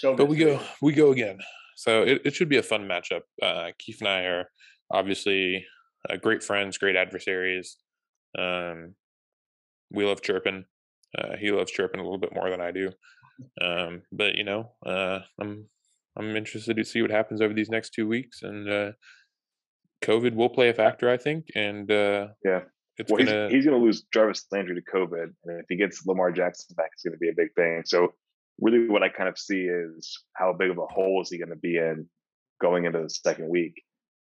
but we go, we go again. So it, it should be a fun matchup. Uh, Keith and I are obviously uh, great friends, great adversaries. Um, we love chirping. Uh, he loves chirping a little bit more than I do. Um, but you know, uh, I'm I'm interested to see what happens over these next two weeks, and uh, COVID will play a factor, I think. And uh, yeah, it's well, gonna he's, he's going to lose Jarvis Landry to COVID, and if he gets Lamar Jackson back, it's going to be a big thing. So, really, what I kind of see is how big of a hole is he going to be in going into the second week,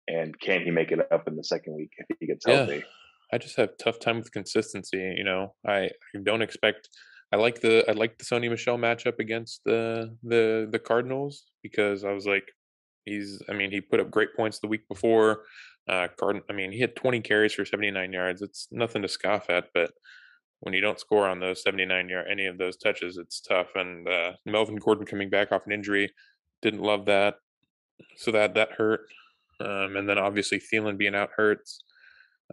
and can he make it up in the second week if he gets healthy? I just have tough time with consistency. You know, I, I don't expect. I like the I like the Sony Michel matchup against the the the Cardinals because I was like, he's. I mean, he put up great points the week before. Uh, Card. I mean, he had 20 carries for 79 yards. It's nothing to scoff at, but when you don't score on those 79 yard any of those touches, it's tough. And uh, Melvin Gordon coming back off an injury, didn't love that. So that that hurt. Um, and then obviously Thielen being out hurts.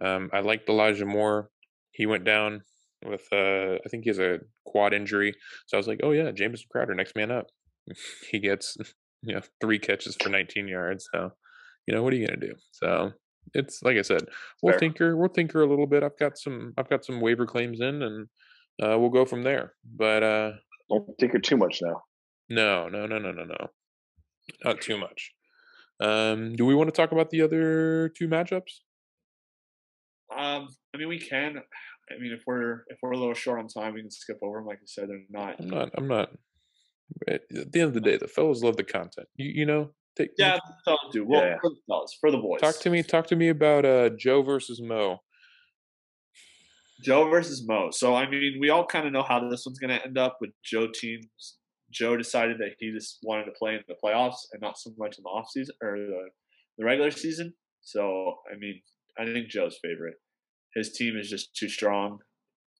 Um, I liked Elijah Moore. He went down with uh, I think he has a quad injury. So I was like, oh yeah, Jamison Crowder, next man up. he gets you know three catches for 19 yards. So you know what are you gonna do? So it's like I said, we'll Fair. tinker, we'll tinker a little bit. I've got some, I've got some waiver claims in, and uh, we'll go from there. But uh, Don't tinker too much now. no, no, no, no, no, no, not too much. Um, do we want to talk about the other two matchups? Um, I mean, we can. I mean, if we're if we're a little short on time, we can skip over them. Like I said, they're not. I'm not. I'm not. At at the end of the day, the fellows love the content. You, you know, take Yeah, fellas do. Well, Yeah. for the fellas, for the boys. talk to me. Talk to me about uh, Joe versus Mo. Joe versus Mo. So I mean, we all kind of know how this one's going to end up with Joe teams. Joe decided that he just wanted to play in the playoffs and not so much in the off season or the, the regular season. So I mean, I think Joe's favorite. His team is just too strong.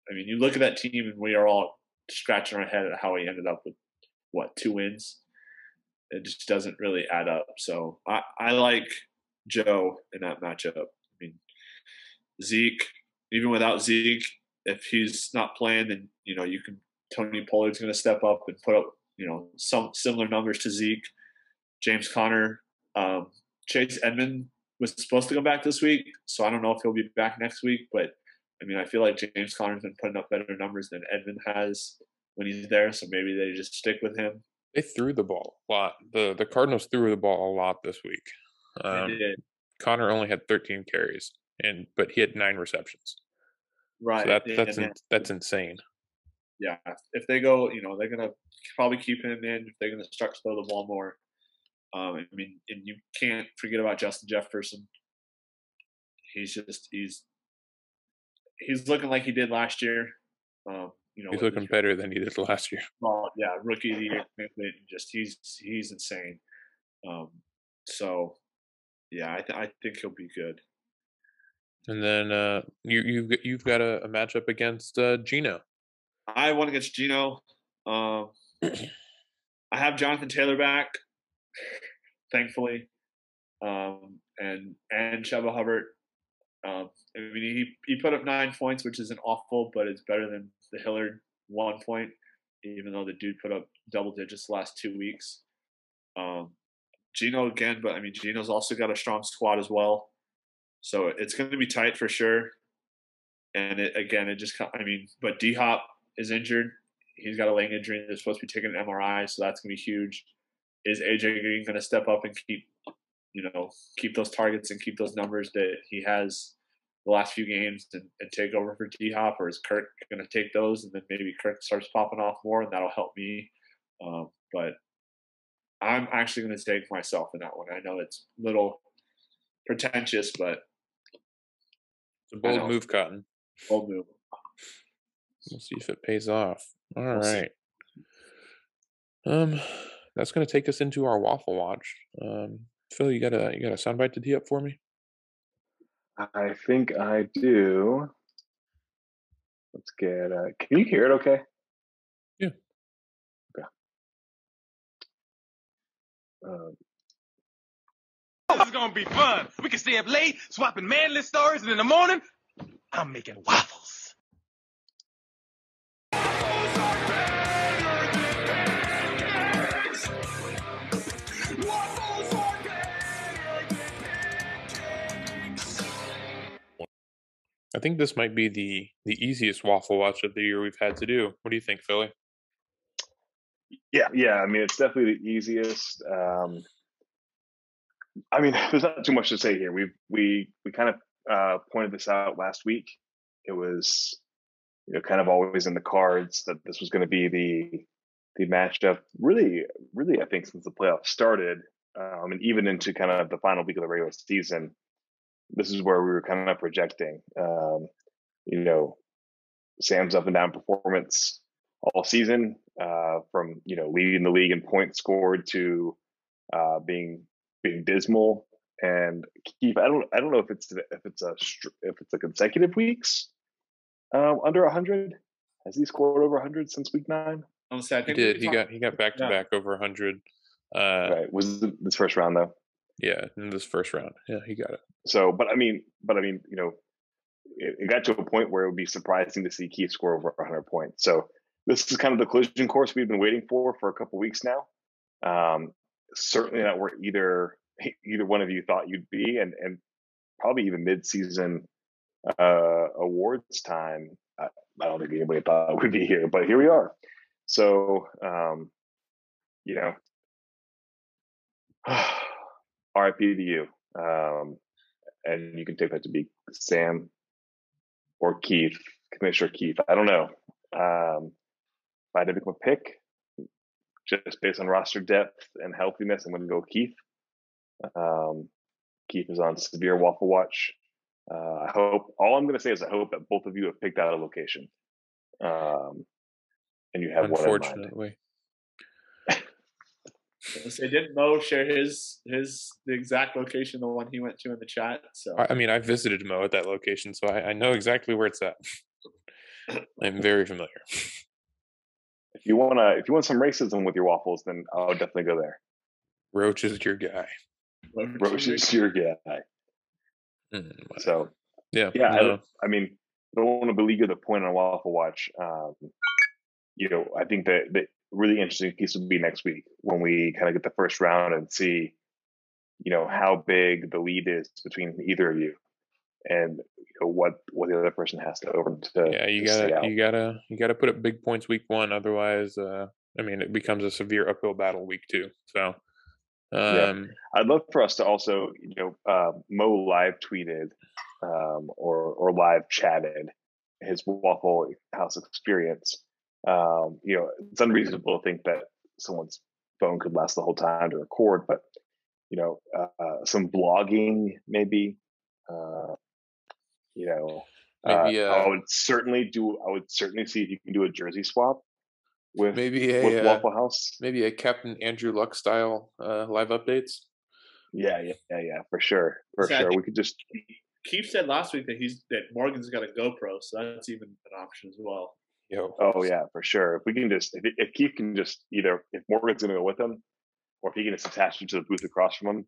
I mean, you look at that team, and we are all scratching our head at how he ended up with what two wins. It just doesn't really add up. So I, I like Joe in that matchup. I mean, Zeke, even without Zeke, if he's not playing, then you know you can. Tony Pollard's going to step up and put up you know some similar numbers to Zeke. James Conner, um, Chase Edmond was supposed to come back this week, so I don't know if he'll be back next week. But I mean, I feel like James Conner's been putting up better numbers than Edmond has when he's there, so maybe they just stick with him. They threw the ball a lot. the The Cardinals threw the ball a lot this week. Um, they did. Conner only had 13 carries, and but he had nine receptions. Right. So that that's in, that's insane. yeah, if they go, you know, they're gonna probably keep him in. If they're gonna start to throw the ball more, um, I mean, and you can't forget about Justin Jefferson. He's just he's he's looking like he did last year. Um, you know, He's looking better than he did last year. well, yeah, rookie of the year, just he's he's insane. Um, so yeah, I th- I think he'll be good. And then uh, you you've got- you've got a, a matchup against uh, Gino. I won against Gino. Um, I have Jonathan Taylor back, thankfully, um, and and Chuba Hubbard. Um, I mean, he he put up nine points, which isn't awful, but it's better than the Hilliard one point, even though the dude put up double digits the last two weeks. Um, Gino again, but I mean, Gino's also got a strong squad as well, so it's going to be tight for sure. And it, again, it just, I mean, but D Hop is injured. He's got a leg injury. They're supposed to be taking an MRI, so that's going to be huge. Is AJ Green going to step up and keep, you know, keep those targets and keep those numbers that he has the last few games and, and take over for D Hop, or is Kirk going to take those and then maybe Kirk starts popping off more and that'll help me? Um, but I'm actually going to take myself in that one. I know it's a little pretentious, but It's a bold move, Cotton. bold move. We'll see if it pays off. All We'll right. Um, that's gonna take us into our waffle watch. Um, Phil, you got a you got a soundbite to tee up for me? I think I do. Let's get. Uh, can you hear it? Okay. Yeah. Okay. Um, This is gonna be fun. We can stay up late, swapping manly stories, and in the morning, I'm making waffles. I think this might be the the easiest waffle watch of the year we've had to do. What do you think, Philly? yeah, yeah. I mean, it's definitely the easiest. Um, I mean, there's not too much to say here. We we we kind of uh, pointed this out last week. It was, you know, kind of always in the cards that this was going to be the the matchup. Really, really, I think since the playoffs started, um, and even into kind of the final week of the regular season, this is where we were kind of projecting. Um, you know, Sam's up and down performance all season, uh, from you know leading the league in points scored to uh, being being dismal. And Keith, I don't I don't know if it's if it's a if it's a consecutive weeks uh, under hundred. Has he scored over hundred since week nine? I'm gonna say I He did. He talked- got he got back to back over hundred. Uh, right, was this first round though? Yeah, in this first round. Yeah, he got it. So, but I mean, but I mean, you know, it, it got to a point where it would be surprising to see Keith score over 100 points. So this is kind of the collision course we've been waiting for for a couple weeks now. Um, certainly not where either either one of you thought you'd be, and and probably even mid-season uh, awards time. I, I don't think anybody thought we'd be here, but here we are. So, um, you know, RIP to you. Um, and you can take that to be Sam or Keith, Commissioner Keith. I don't know. Um, if I had to pick a pick, just based on roster depth and healthiness, I'm going to go Keith. Um, Keith is on severe waffle watch. Uh, I hope. All I'm going to say is I hope that both of you have picked out a location, um, and you have one in mind. Unfortunately, Let's didn't Mo share his his the exact location, the one he went to in the chat. So I, I mean, I visited Mo at that location, so I, I know exactly where it's at. I'm very familiar. If you want to, if you want some racism with your waffles, then I'll definitely go there. Roach is your guy. Roach is your guy. Mm, So yeah, yeah. no. I, I mean, I don't want to beleaguer the point on Waffle Watch. Um, you know, I think that, that really interesting piece will be next week when we kind of get the first round and see, you know, how big the lead is between either of you, and you know, what what the other person has to over to. Yeah, you to gotta you gotta you gotta put up big points week one, otherwise, uh, I mean, it becomes a severe uphill battle week two. So, Yeah. um, I'd love for us to also, you know, uh, Mo live tweeted um, or or live chatted his Waffle House experience. Um, you know, it's unreasonable to think that someone's phone could last the whole time to record, but you know, uh, some blogging maybe. Uh, you know, Maybe, uh, uh, I would certainly do. I would certainly see if you can do a jersey swap with maybe a with uh, Waffle House. maybe a Captain Andrew Luck style uh, live updates. Yeah, yeah, yeah, yeah, for sure, for Yeah, I sure. think- We could just Keith said last week that he's that Morgan's got a GoPro, so that's even an option as well. Yo, Oh yeah, for sure. If we can just, if, if Keith can just either, if Morgan's going to go with him, or if he can just attach him to the booth across from him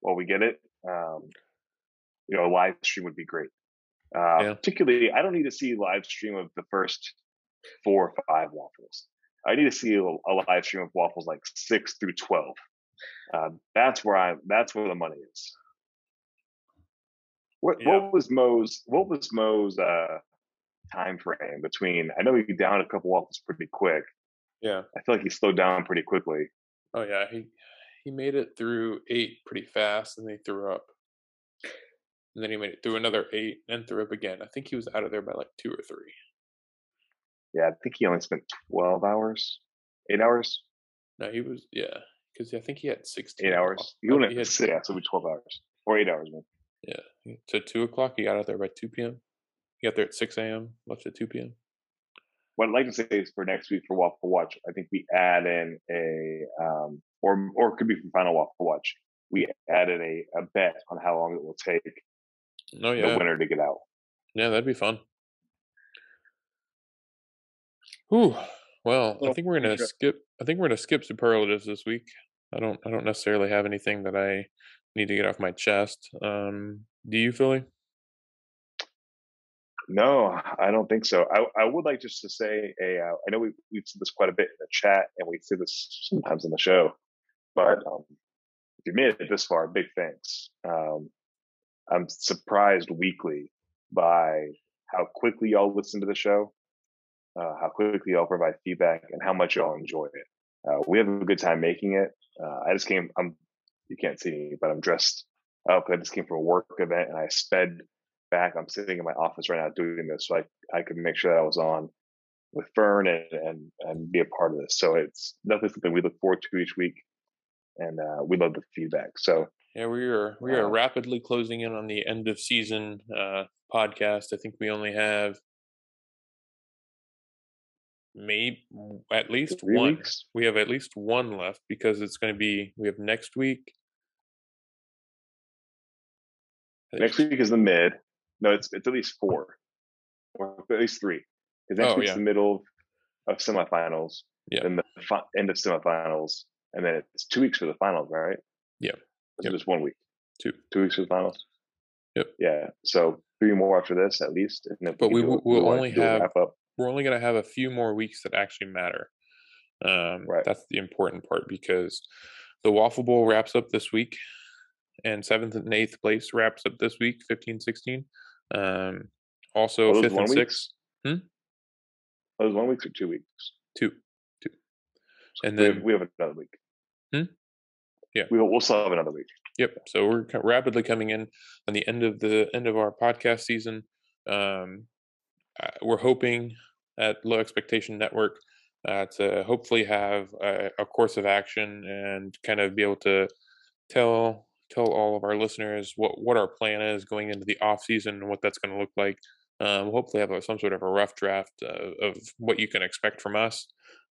while we get it, um, you know, a live stream would be great. Uh, Yeah. Particularly, I don't need to see a live stream of the first four or five waffles. I need to see a, a live stream of waffles like six through twelve. Uh, that's where I. That's where the money is. What Yeah. What was Mo's? What was Mo's uh, time frame between? I know he downed a couple waffles pretty quick. yeah. I feel like he slowed down pretty quickly. Oh yeah, he he made it through eight pretty fast, and then he threw up. And then he made it through another eight, and threw up again. I think he was out of there by like two or three. Yeah, I think he only spent twelve hours, eight hours, No, he was yeah, because I think he had sixteen. eight off. hours. He Oh, only he had yeah, so it'd be twelve hours or eight hours. Man. yeah. So two o'clock, he got out there by two p.m. He got there at six a.m. Left at two p.m. What I'd like to say is for next week for Waffle Watch, I think we add in a um, or or it could be for Final Waffle Watch. We added a, a bet on how long it will take Oh the yeah, winner to get out. yeah, that'd be fun. Whew. Well, I think we're gonna skip. I think we're gonna skip superlatives this week. I don't. I don't necessarily have anything that I need to get off my chest. Um, do you, Philly? No, I don't think so. I, I would like just to say a. Uh, I know we we've said this quite a bit in the chat, and we see this sometimes in the show, but um, if you made it this far, big thanks. Um, I'm surprised weekly by how quickly y'all listen to the show, uh, how quickly y'all provide feedback, and how much y'all enjoy it. Uh, we have a good time making it. Uh, I just came. I'm. You can't see me, but I'm dressed up. I just came from a work event, and I sped back. I'm sitting in my office right now doing this, so I I could make sure that I was on with Fern and and and be a part of this. So it's definitely something we look forward to each week, and uh, we love the feedback. So Yeah, we are we are Uh, rapidly closing in on the end of season uh, podcast. I think we only have maybe at least one. weeks. We have at least one left because it's going to be we have next week. Next week is the mid. No, it's it's at least four, or at least three. Because next Oh, week's yeah. the middle of semifinals. Yeah. Then the fi- end of semifinals, and then it's two weeks for the finals, right? Yeah. Is Yep. just one week? Two. Two weeks for the finals. Yep. Yeah. So three more after this, at least. And But we, we will only have. We're only going to have a few more weeks that actually matter. Um, Right. That's the important part because the Waffle Bowl wraps up this week, and seventh and eighth place wraps up this week, 15, 16. Um, also, those fifth and sixth, Those one weeks or two weeks. two, two, and we have, then we have another week. Hmm? Yeah. We will, we'll still have another week. Yep. So we're rapidly coming in on the end of the end of our podcast season. Um, uh, we're hoping at Low Expectation Network uh, to hopefully have a, a course of action and kind of be able to tell tell all of our listeners what what our plan is going into the off season and what that's going to look like. Um, hopefully have a, some sort of a rough draft uh, of what you can expect from us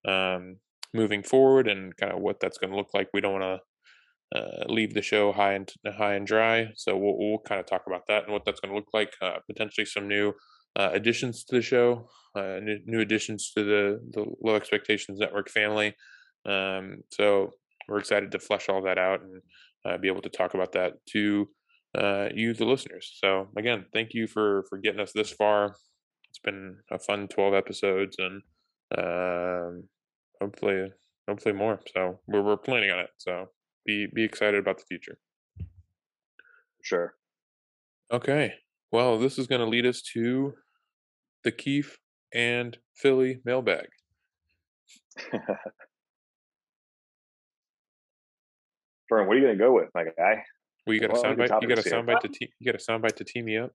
um, moving forward and kind of what that's going to look like. We don't want to uh, leave the show high and high and dry. So we'll, we'll kind of talk about that and what that's going to look like. Uh, potentially some new uh, additions to the show, uh, new, new additions to the the Low Expectations Network family. Um, so we're excited to flesh all that out and uh, be able to talk about that to uh, you, the listeners. So again, thank you for for getting us this far. It's been a fun twelve episodes, and um, hopefully, hopefully more. So we're we're planning on it. So be be excited about the future. Sure. Okay. Well, this is going to lead us to the Kief and Philly mailbag. Fern, what are you gonna go with, my guy? Well, you got a Well, we soundbite. You got a topics soundbite to te- you got a soundbite to team me up.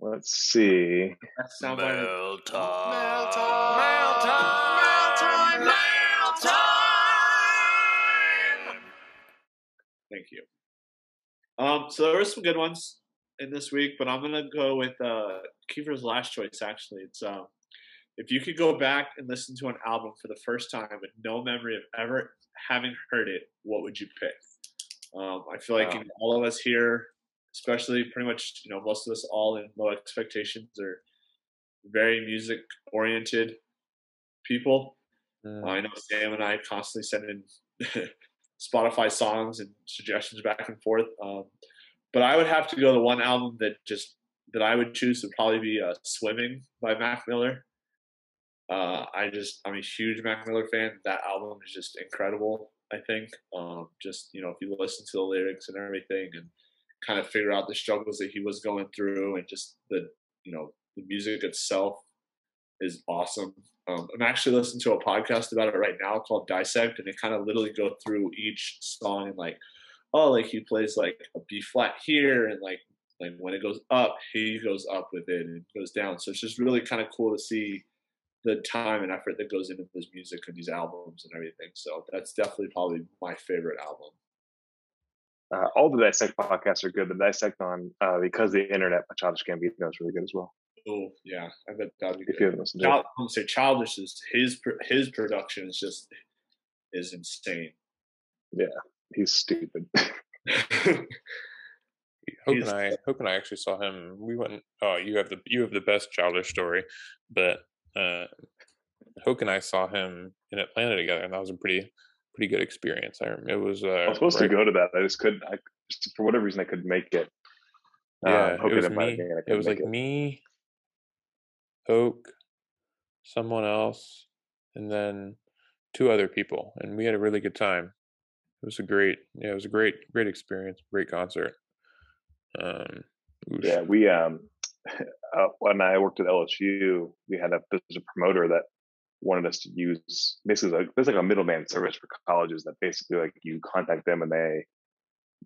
Let's see. That sound like Mail Thank you. Um, so there were some good ones in this week, but I'm gonna go with uh Kiefer's last choice. Actually, it's um, if you could go back and listen to an album for the first time with no memory of ever having heard it, what would you pick? Um, I feel like Wow. all of us here, especially pretty much you know most of us all in low expectations are very music oriented people. Mm. I know Sam and I constantly send in Spotify songs and suggestions back and forth. Um, but I would have to go the one album that just that I would choose would probably be uh, "Swimming" by Mac Miller. Uh, I just I'm a huge Mac Miller fan. That album is just incredible. I think um, just you know if you listen to the lyrics and everything and kind of figure out the struggles that he was going through and just the you know the music itself is awesome. Um, I'm actually listening to a podcast about it right now called Dissect, and they kind of literally go through each song and like, oh, like he plays like a B flat here, and like like when it goes up, he goes up with it, and it goes down. So it's just really kind of cool to see the time and effort that goes into this music and these albums and everything. So that's definitely probably my favorite album. Uh, all the dissect podcasts are good. The dissect on uh, because the internet by Childish Gambino is really good as well. Oh yeah, I bet that'd be If good. you haven't listened to it, I'm say Childish is his his production is just is insane. yeah, he's stupid. Hope He's- and I, Hope and I actually saw him. We went. Oh, you have the you have the best childish story, but uh, Hoke and I saw him in Atlanta together, and that was a pretty pretty good experience. I it was. Uh, I was supposed right- to go to that. I just couldn't. I for whatever reason I couldn't make it. Yeah, um, it was me. me and I It was like me, Hoke, someone else, and then two other people, and we had a really good time. It was a great, yeah, it was a great, great experience, great concert. Um. Yeah, we um uh, when I worked at LSU, we had a a promoter that wanted us to use basically like there's like a middleman service for colleges that basically like you contact them and they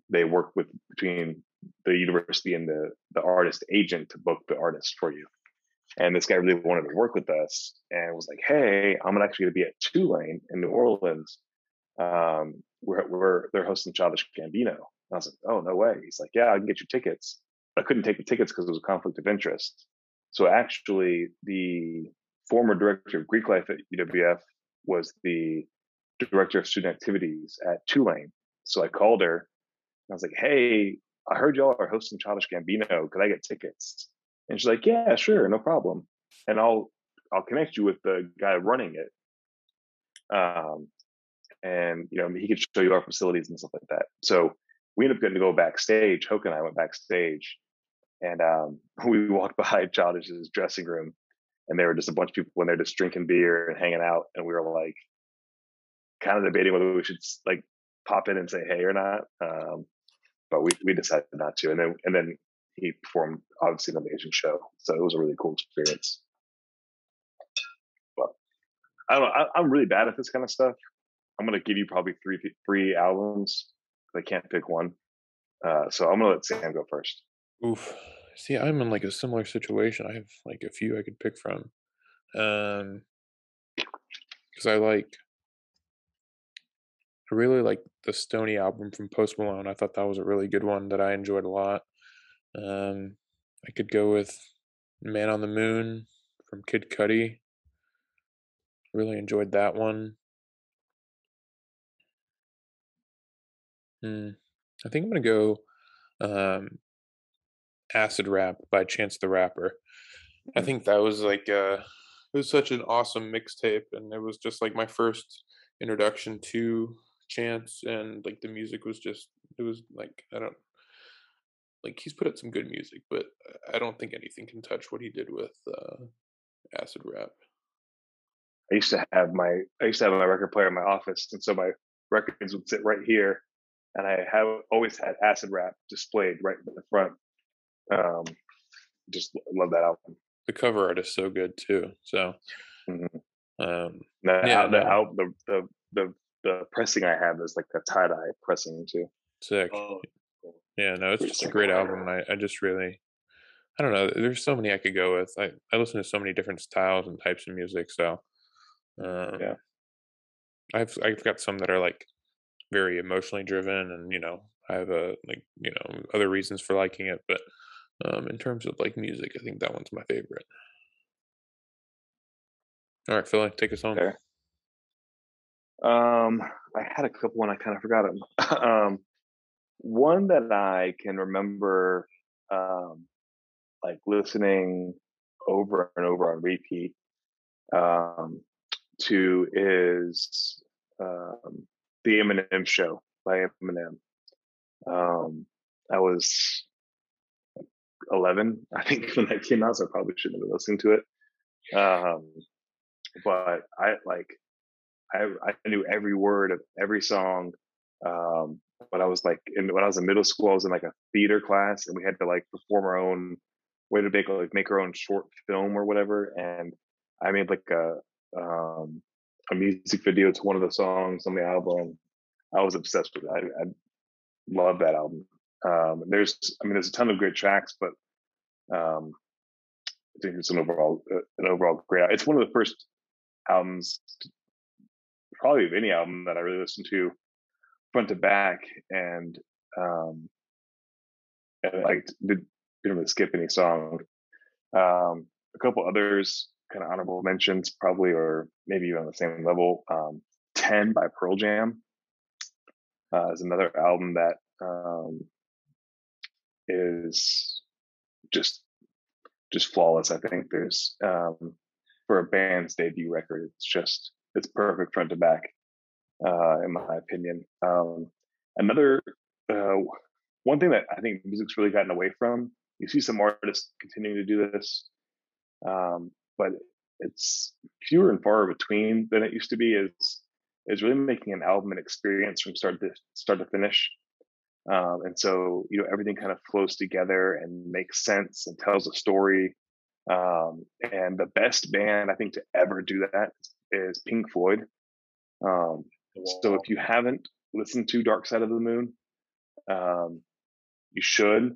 they work with between the university and the the artist agent to book the artist for you. And this guy really wanted to work with us and was like, "Hey, I'm actually going to be at Tulane in New Orleans. Um, we're we're they're hosting Childish Gambino." And I was like, "Oh no way!" He's like, "Yeah, I can get you tickets." I couldn't take the tickets because it was a conflict of interest. So actually, the former director of Greek life at UWF was the director of student activities at Tulane. So I called her and I was like, "Hey, I heard y'all are hosting Childish Gambino. Could I get tickets?" And she's like, "Yeah, sure, no problem. And I'll I'll connect you with the guy running it. Um, and you know he could show you our facilities and stuff like that. So we ended up getting to go backstage. Hoke and I went backstage, and um, we walked by Childish's dressing room, and there were just a bunch of people when they're just drinking beer and hanging out, and we were like, kind of debating whether we should like pop in and say hey or not. Um, but we we decided not to, and then and then he performed obviously an amazing show, so it was a really cool experience. But I don't know. I, I'm really bad at this kind of stuff. I'm gonna give you probably three three albums. I can't pick one, uh, so I'm gonna let Sam go first. Oof. See, I'm in like a similar situation. I have like a few I could pick from. Um, because I like, I really like the Stony album from Post Malone. I thought that was a really good one that I enjoyed a lot. Um, I could go with Man on the Moon from Kid Cudi. Really enjoyed that one. Hmm. I think I'm gonna go um Acid Rap by Chance the Rapper. I think that was like uh it was such an awesome mixtape and it was just like my first introduction to Chance and like the music was just it was like I don't like he's put out some good music, but I don't think anything can touch what he did with uh Acid Rap. I used to have my I used to have my record player in my office, and so my records would sit right here, and I have always had acid rap displayed right in the front. Um, just love that album. The cover art is so good too. So, Mhm. um, The, Yeah, the, no. the, the, the, the pressing I have is like a tie dye pressing too. sick. Oh, Yeah, no, it's just a great album. and I, I just really, I don't know. There's so many I could go with. I, I listen to so many different styles and types of music. So, um, Yeah. I've I've got some that are like very emotionally driven, and you know, I have a like you know other reasons for liking it. But um, in terms of like music, I think that one's my favorite. All right, Philly, take us home. Um, I had a couple and I kind of forgot them. um, one that I can remember, um, like listening over and over on repeat, um, to is, um, the Eminem show by Eminem. Um, I was 11, I think when that came out, so I probably shouldn't have been listening to it. Um, but I like, I, I knew every word of every song. Um, when I was like, in, when I was in middle school, I was in like a theater class and we had to like perform our own way to make, like make our own short film or whatever. And I made like a, um, a music video to one of the songs on the album. I was obsessed with it. I, I love that album. Um, there's, I mean, there's a ton of great tracks, but, um, I think it's an overall, uh, an overall great, it's one of the first albums probably of any album that I really listened to front to back and um and like did, didn't really skip any song. Um a couple others kind of honorable mentions probably or maybe even on the same level. Um 10 by Pearl Jam uh, is another album that um is just just flawless. I think there's um for a band's debut record, it's just it's perfect front to back, uh, in my opinion. Um, another uh, one thing that I think music's really gotten away from. You see some artists continuing to do this, um, but it's fewer and far between than it used to be. Is is really making an album an experience from start to start to finish. Um, and so, you know, everything kind of flows together and makes sense and tells a story. Um, and the best band I think to ever do that is Pink Floyd. Um, so if you haven't listened to Dark Side of the Moon, um, you should.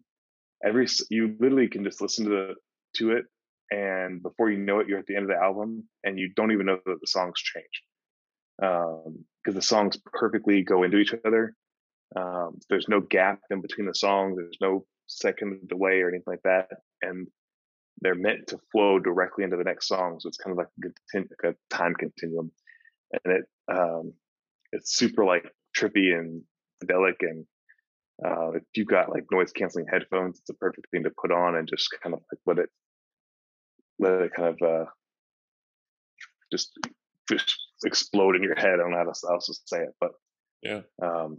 Every you literally can just listen to the, to it, and before you know it, you're at the end of the album, and you don't even know that the songs changed because the songs perfectly go into each other. Um, there's no gap in between the songs. There's no second delay or anything like that, and they're meant to flow directly into the next song. So it's kind of like a, contin- like a time continuum, and it um, it's super like trippy and psychedelic. And uh, if you've got like noise canceling headphones, it's a perfect thing to put on and just kind of like let it let it kind of uh, just just explode in your head. I don't know how else to say it, but yeah. Um,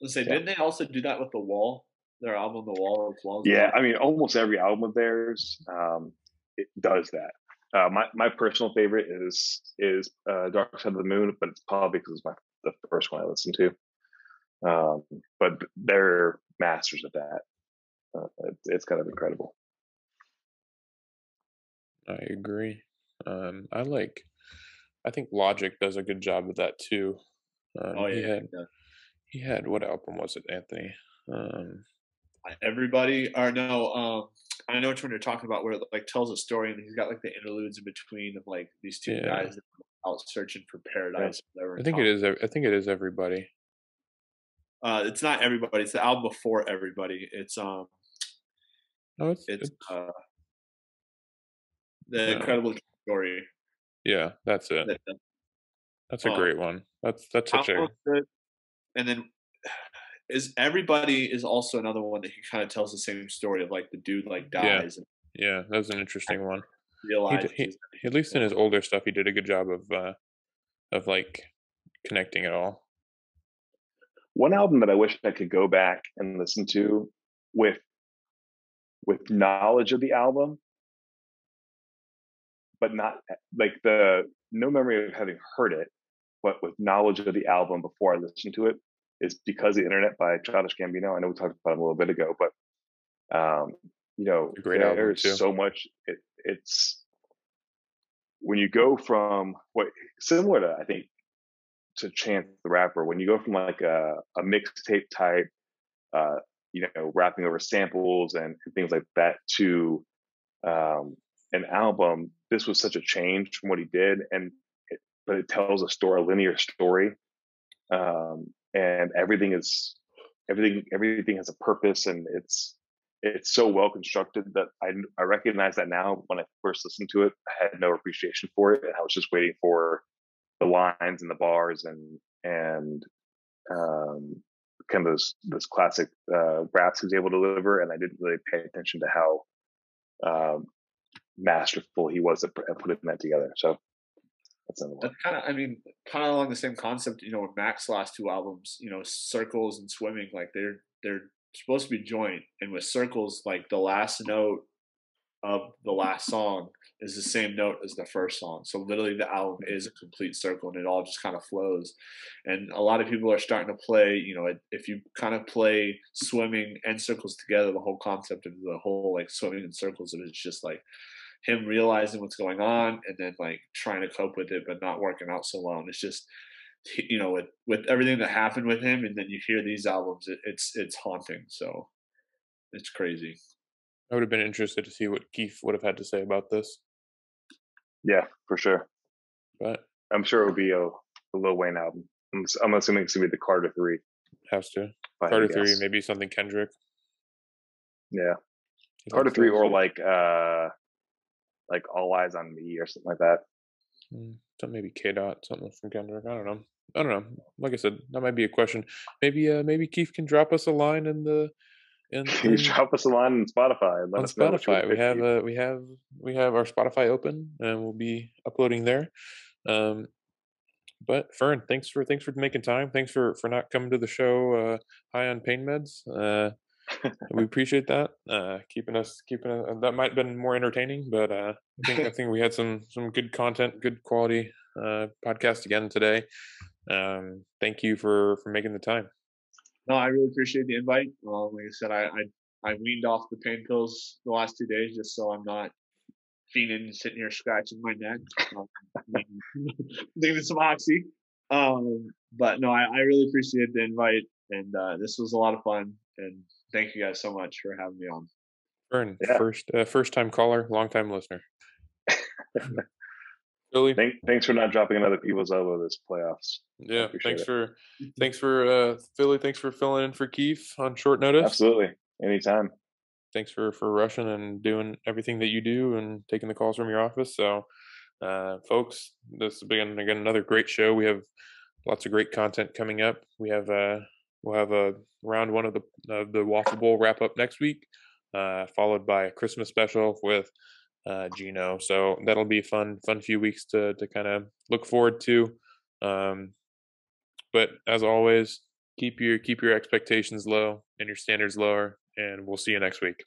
Let's say, Yeah. didn't they also do that with the wall? Their album, The Wall of Flaws. Yeah, I mean, almost every album of theirs um, it does that. Uh, my my personal favorite is is uh, Dark Side of the Moon, but it's probably because it's my the first one I listened to. Um, but they're masters at that. Uh, it's, it's kind of incredible. I agree. Um, I like. I think Logic does a good job of that too. Um, Oh, he had yeah. He had what album was it, Anthony? Um, Everybody, or no, um, I know which one you're talking about, where it like tells a story, and he's got like the interludes in between of like these two Yeah. guys out searching for paradise. whatever I think it is. I think it is everybody. Uh, it's not everybody. It's the album before everybody. It's um, No, it's, it's it's uh, the Yeah. incredible story. yeah, that's it. That, that- That's a oh. great one. That's that's such a good. And then is everybody is also another one that he kind of tells the same story of like the dude like Yeah. dies and yeah. That was an interesting one. He, he, at least in his older stuff, he did a good job of uh of like connecting it all. One album that I wish I could go back and listen to with with knowledge of the album, but not like the no memory of having heard it, but with knowledge of the album before I listened to it is because the internet by Childish Gambino. I know we talked about him a little bit ago, but um, you know, there's so much. It, it's when you go from what similar to I think to Chance the Rapper, when you go from like a, a mixtape type, uh, you know, rapping over samples and, and things like that to um, an album, this was such a change from what he did, and it, but it tells a story, a linear story, um, and everything is everything everything has a purpose, and it's it's so well constructed that I I recognize that now. When I first listened to it, I had no appreciation for it, and I was just waiting for the lines and the bars and and um, kind of those those classic uh, raps he was able to deliver, and I didn't really pay attention to how um, masterful he was at, at putting that together. So that's another one. Kind of, I mean, kind of along the same concept. You know, with Mac's last two albums, you know, Circles and Swimming, like they're they're supposed to be joint, and with Circles, like the last note of the last song is the same note as the first song. So literally, the album is a complete circle, and it all just kind of flows. And a lot of people are starting to play. You know, if you kind of play Swimming and Circles together, the whole concept of the whole like swimming in circles, it is just like him realizing what's going on and then like trying to cope with it but not working out so well and it's just you know with with everything that happened with him and then you hear these albums it, it's it's haunting so it's crazy I would have been interested to see what Keith would have had to say about this. Yeah, for sure. But I'm sure it'll be a, a Lil Wayne album. I'm, s- I'm assuming it's gonna be the Carter Three. has to. if I had to Carter three, maybe something Kendrick. Yeah, He Carter Three, or like uh, like All Eyez on Me or something like that. Mm, Some maybe K dot, something from Kendrick. I don't know. I don't know. Like I said, that might be a question. Maybe uh maybe Keith can drop us a line in the in, in drop us a line on Spotify on us know. what you would Spotify. We have uh, we have we have our Spotify open and we'll be uploading there. Um but Fern, thanks for thanks for making time. Thanks for for not coming to the show uh high on pain meds. Uh we appreciate that. Uh keeping us keeping uh, that might have been more entertaining, but uh I think I think we had some some good content, good quality uh podcast again today. Um thank you for for making the time. no i really appreciate the invite um, like i said I, I i weaned off the pain pills the last two days just so i'm not fiending and sitting here scratching my neck um, taking some oxy um but no I, I really appreciate the invite and uh this was a lot of fun and thank you guys so much for having me on Fern, Yeah. first uh, first time caller, long time listener. Billy, Thank, thanks for not dropping another people's elbow this playoffs. yeah, thanks it. for thanks for uh Philly, thanks for filling in for Keith on short notice. Absolutely, anytime. Thanks for for rushing and doing everything that you do and taking the calls from your office. So, uh, folks, this has been again another great show. We have lots of great content coming up. We have uh we'll have a round one of the of the Waffle Bowl wrap up next week, uh, followed by a Christmas special with uh, Gino. So that'll be a fun fun few weeks to to kind of look forward to. Um, but as always, keep your keep your expectations low and your standards lower, and we'll see you next week.